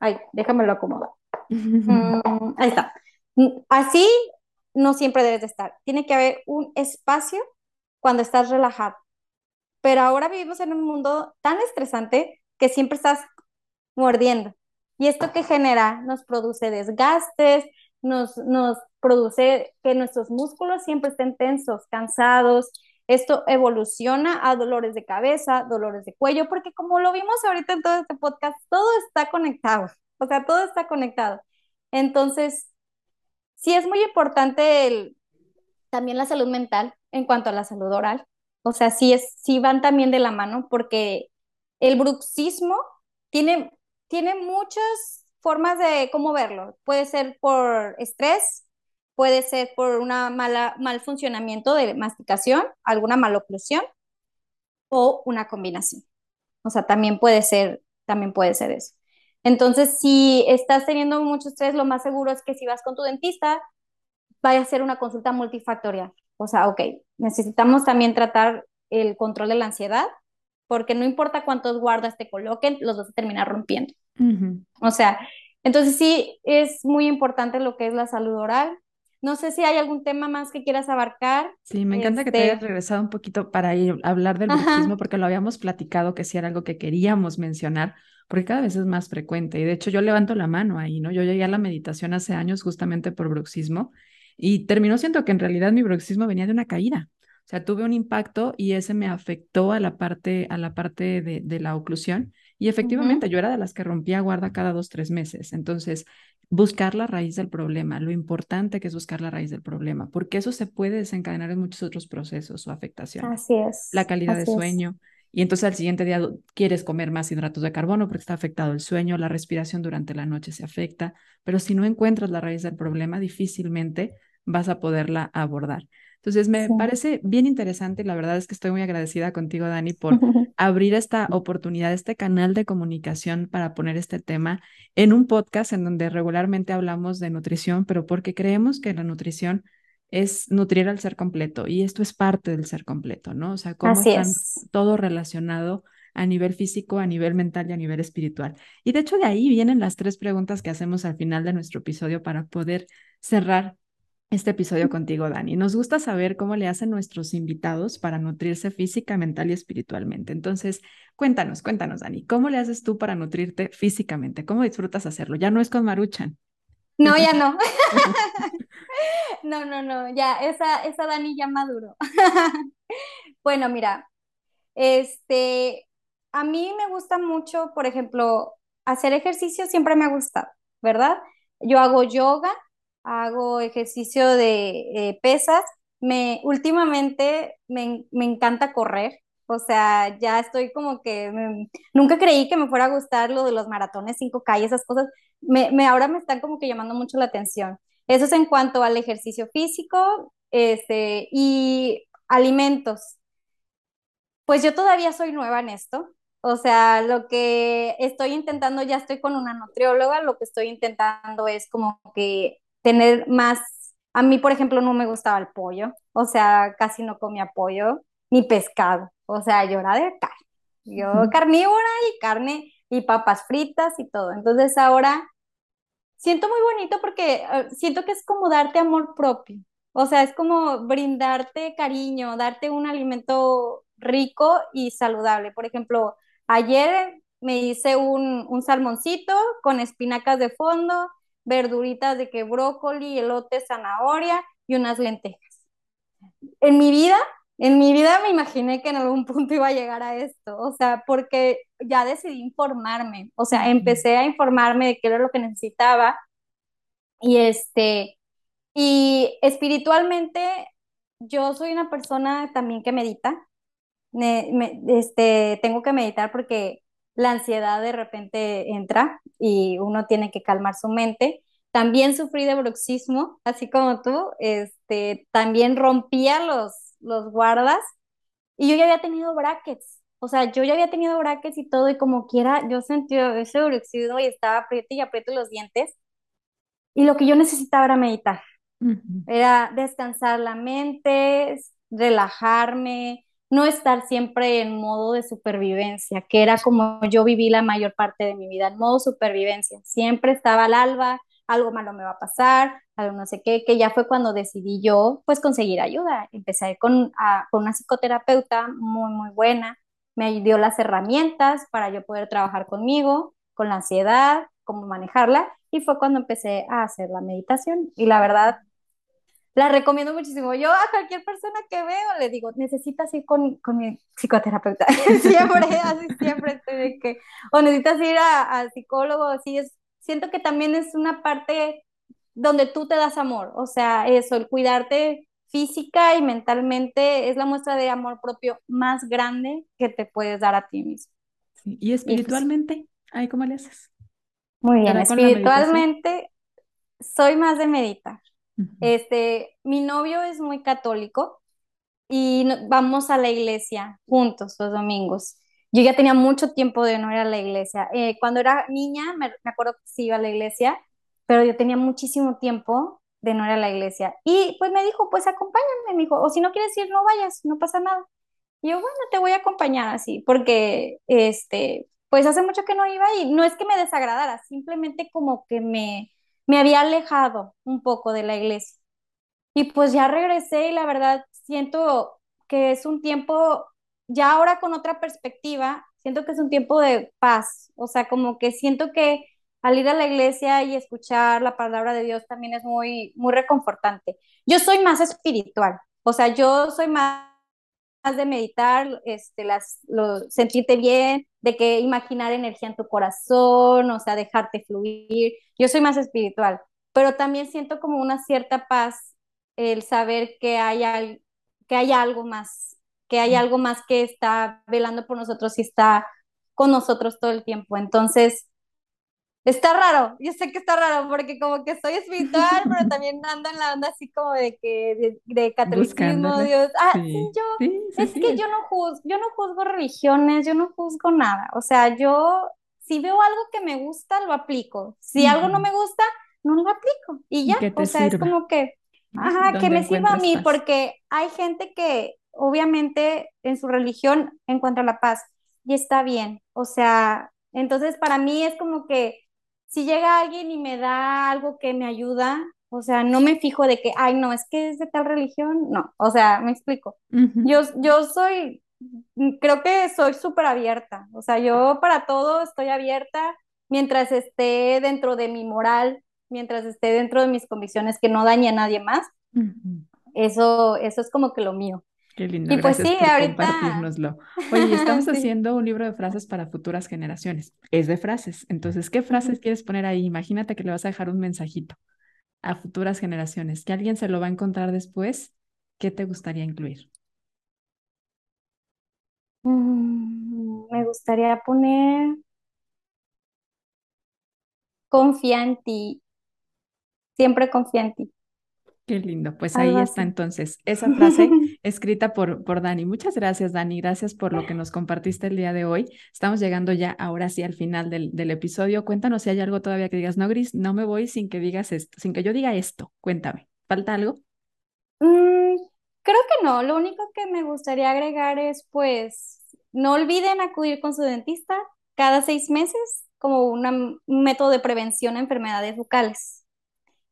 S2: Ay, déjamelo acomodar. Mm, ahí está. Así no siempre debes de estar. Tiene que haber un espacio cuando estás relajado. Pero ahora vivimos en un mundo tan estresante que siempre estás mordiendo. Y esto que genera nos produce desgastes, nos, produce que nuestros músculos siempre estén tensos, cansados. Esto evoluciona a dolores de cabeza, dolores de cuello, porque como lo vimos ahorita en todo este podcast, todo está conectado. O sea, todo está conectado. Entonces, sí es muy importante también la salud mental en cuanto a la salud oral. O sea, sí, es, sí van también de la mano porque el bruxismo tiene, tiene muchas formas de cómo verlo. Puede ser por estrés, puede ser por una mala, mal funcionamiento de masticación, alguna maloclusión o una combinación. O sea, también puede ser, también puede ser eso. Entonces, si estás teniendo mucho estrés, lo más seguro es que si vas con tu dentista, vaya a ser una consulta multifactorial. O sea, ok, necesitamos también tratar el control de la ansiedad, porque no importa cuántos guardas te coloquen, los vas a terminar rompiendo. O sea, entonces sí es muy importante lo que es la salud oral. No sé si hay algún tema más que quieras abarcar.
S1: Sí, me encanta que te hayas este regresado un poquito para ir, hablar del bruxismo, porque lo habíamos platicado que sí era algo que queríamos mencionar, porque cada vez es más frecuente. Y de hecho yo levanto la mano ahí, ¿no? Yo llegué a la meditación hace años justamente por bruxismo y terminó siendo que en realidad mi bruxismo venía de una caída. O sea, tuve un impacto y ese me afectó a la parte, a la parte de, de la oclusión. Y efectivamente, yo era de las que rompía guarda cada dos, tres meses. Entonces, buscar la raíz del problema, lo importante que es buscar la raíz del problema, porque eso se puede desencadenar en muchos otros procesos o afectaciones.
S2: Así es.
S1: La calidad de sueño, y entonces al siguiente día quieres comer más hidratos de carbono porque está afectado el sueño, la respiración durante la noche se afecta, pero si no encuentras la raíz del problema, difícilmente vas a poderla abordar. Entonces, me parece bien interesante y la verdad es que estoy muy agradecida contigo, Dani, por abrir esta oportunidad, este canal de comunicación para poner este tema en un podcast en donde regularmente hablamos de nutrición, pero porque creemos que la nutrición es nutrir al ser completo y esto es parte del ser completo, ¿no? O sea, cómo está todo relacionado a nivel físico, a nivel mental y a nivel espiritual. Y de hecho de ahí vienen las tres preguntas que hacemos al final de nuestro episodio para poder cerrar este episodio contigo, Dani. Nos gusta saber cómo le hacen nuestros invitados para nutrirse física, mental y espiritualmente. Entonces, cuéntanos, cuéntanos, Dani, ¿cómo le haces tú para nutrirte físicamente? ¿Cómo disfrutas hacerlo? Ya no es con Maruchan.
S2: No, ya no. no, no, no, ya, esa, esa Dani ya maduro. bueno, mira, este, a mí me gusta mucho, por ejemplo, hacer ejercicio siempre me ha gustado, ¿verdad? Yo hago yoga, hago ejercicio de eh, pesas, me, últimamente me, me encanta correr, o sea, ya estoy como que nunca creí que me fuera a gustar lo de los maratones 5K y esas cosas. Me, me, ahora me están como que llamando mucho la atención. Eso es en cuanto al ejercicio físico este, y alimentos. Pues yo todavía soy nueva en esto. O sea, lo que estoy intentando, ya estoy con una nutrióloga, lo que estoy intentando es como que tener más, a mí por ejemplo no me gustaba el pollo, o sea, casi no comía pollo ni pescado, o sea, yo era de carne, yo carnívora y carne y papas fritas y todo. Entonces ahora siento muy bonito porque eh, siento que es como darte amor propio. O sea, es como brindarte cariño, darte un alimento rico y saludable. Por ejemplo, ayer me hice un, un salmoncito con espinacas de fondo, verduritas de que brócoli, elote, zanahoria y unas lentejas. En mi vida, en mi vida me imaginé que en algún punto iba a llegar a esto, o sea, porque ya decidí informarme, o sea, empecé a informarme de qué era lo que necesitaba y este, y espiritualmente yo soy una persona también que medita. este, tengo que meditar porque la ansiedad de repente entra y uno tiene que calmar su mente. También sufrí de bruxismo, así como tú. Este, también rompía los, los guardas y yo ya había tenido brackets. O sea, yo ya había tenido brackets y todo y como quiera, yo sentí ese bruxismo y estaba aprieto y aprieto los dientes. Y lo que yo necesitaba era meditar. Era descansar la mente, relajarme, no estar siempre en modo de supervivencia, que era como yo viví la mayor parte de mi vida, en modo supervivencia. Siempre estaba al alba, algo malo me va a pasar, algo no sé qué, que ya fue cuando decidí yo pues conseguir ayuda. Empecé con, con una psicoterapeuta muy, muy buena, me dio las herramientas para yo poder trabajar conmigo, con la ansiedad, cómo manejarla, y fue cuando empecé a hacer la meditación. Y la verdad, la recomiendo muchísimo. Yo a cualquier persona que veo le digo, necesitas ir con, con mi psicoterapeuta. siempre, así siempre estoy de que, o necesitas ir a, psicólogo, así es. Siento que también es una parte donde tú te das amor, o sea, eso, el cuidarte física y mentalmente es la muestra de amor propio más grande que te puedes dar a ti mismo.
S1: ¿Y espiritualmente? Ay, ¿cómo le haces?
S2: Muy bien, espiritualmente soy más de meditar. Este, mi novio es muy católico y vamos a la iglesia juntos los domingos. Yo ya tenía mucho tiempo de no ir a la iglesia. Eh, cuando era niña, me, acuerdo que sí iba a la iglesia, pero yo tenía muchísimo tiempo de no ir a la iglesia. Y pues me dijo, pues acompáñame, me dijo, o si no quieres ir, no vayas, no pasa nada. Y yo, bueno, te voy a acompañar así, porque este, pues hace mucho que no iba y no es que me desagradara, simplemente como que me, me había alejado un poco de la iglesia. Y pues ya regresé y la verdad siento que es un tiempo, ya ahora con otra perspectiva, siento que es un tiempo de paz, o sea, como que siento que al ir a la iglesia y escuchar la palabra de Dios también es muy, muy reconfortante. Yo soy más espiritual, o sea, yo soy más de meditar, este, las, sentirte bien, de que imaginar energía en tu corazón, o sea, dejarte fluir. Yo soy más espiritual, pero también siento como una cierta paz el saber que hay, que hay algo más, que hay algo más que está velando por nosotros y está con nosotros todo el tiempo. Entonces, Está raro, yo sé que está raro porque como que soy espiritual, pero también ando en la onda así como de que de, catolicismo, Dios. Ah, sí, yo, es que yo no juzgo, yo no juzgo religiones, yo no juzgo nada. O sea, yo si veo algo que me gusta, lo aplico. Si algo no me gusta, no lo aplico. Y ya, o sea, es como que, ajá, que me sirva a mí, porque hay gente que obviamente en su religión encuentra la paz y está bien. O sea, entonces para mí es como que si llega alguien y me da algo que me ayuda, o sea, no me fijo de que, ay, no, es que es de tal religión, no, o sea, me explico. yo, yo soy, creo que soy súper abierta, o sea, yo para todo estoy abierta mientras esté dentro de mi moral, mientras esté dentro de mis convicciones, que no dañe a nadie más. Eso, eso es como que lo mío.
S1: Qué lindo. Y pues sí, ahorita. Compartirnoslo. Oye, estamos haciendo un libro de frases para futuras generaciones. Es de frases. Entonces, ¿qué frases quieres poner ahí? Imagínate que le vas a dejar un mensajito a futuras generaciones, que alguien se lo va a encontrar después. ¿Qué te gustaría incluir?
S2: Mm, me gustaría poner confía en ti. Siempre confía en ti.
S1: Qué lindo. Pues ahí está entonces esa frase escrita por, por Dani. Muchas gracias, Dani. Gracias por lo que nos compartiste el día de hoy. Estamos llegando ya ahora sí al final del, del episodio. Cuéntanos si hay algo todavía que digas, no, Gris, no me voy sin que digas esto, sin que yo diga esto. Cuéntame. ¿Falta algo?
S2: Mm, creo que no. Lo único que me gustaría agregar es, pues, no olviden acudir con su dentista cada seis meses como un método de prevención a enfermedades bucales.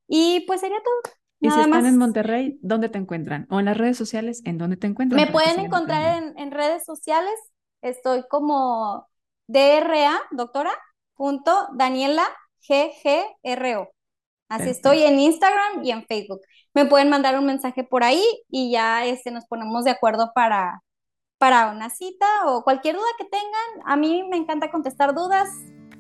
S2: Y pues sería todo.
S1: Y si están en Monterrey, ¿dónde te encuentran? O en las redes sociales, ¿en dónde te encuentran?
S2: Me pueden encontrar en, redes sociales. Estoy como DRA, doctora, punto Daniela GGRO. Así estoy en Instagram y en Facebook. Me pueden mandar un mensaje por ahí y ya este, nos ponemos de acuerdo para, para una cita o cualquier duda que tengan. A mí me encanta contestar dudas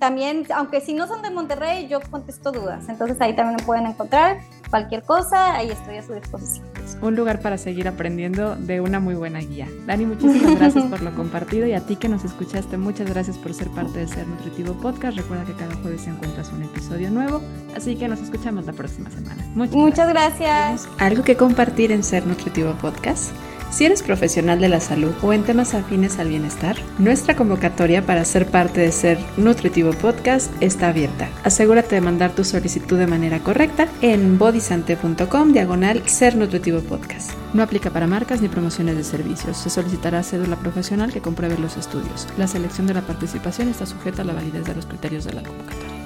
S2: también, aunque si no son de Monterrey, yo contesto dudas. Entonces ahí también me pueden encontrar cualquier cosa, ahí estoy a su disposición.
S1: un lugar para seguir aprendiendo de una muy buena guía. Dani, muchísimas gracias por lo compartido y a ti que nos escuchaste, muchas gracias por ser parte de Ser Nutritivo Podcast. Recuerda que cada jueves encuentras un episodio nuevo, así que nos escuchamos la próxima semana.
S2: Muchas, gracias.
S3: ¿Algo que compartir en Ser Nutritivo Podcast? Si eres profesional de la salud o en temas afines al bienestar, nuestra convocatoria para ser parte de Ser Nutritivo Podcast está abierta. Asegúrate de mandar tu solicitud de manera correcta en bodysante.com diagonal Ser Nutritivo Podcast.
S1: No aplica para marcas ni promociones de servicios. Se solicitará cédula profesional que compruebe los estudios. La selección de la participación está sujeta a la validez de los criterios de la convocatoria.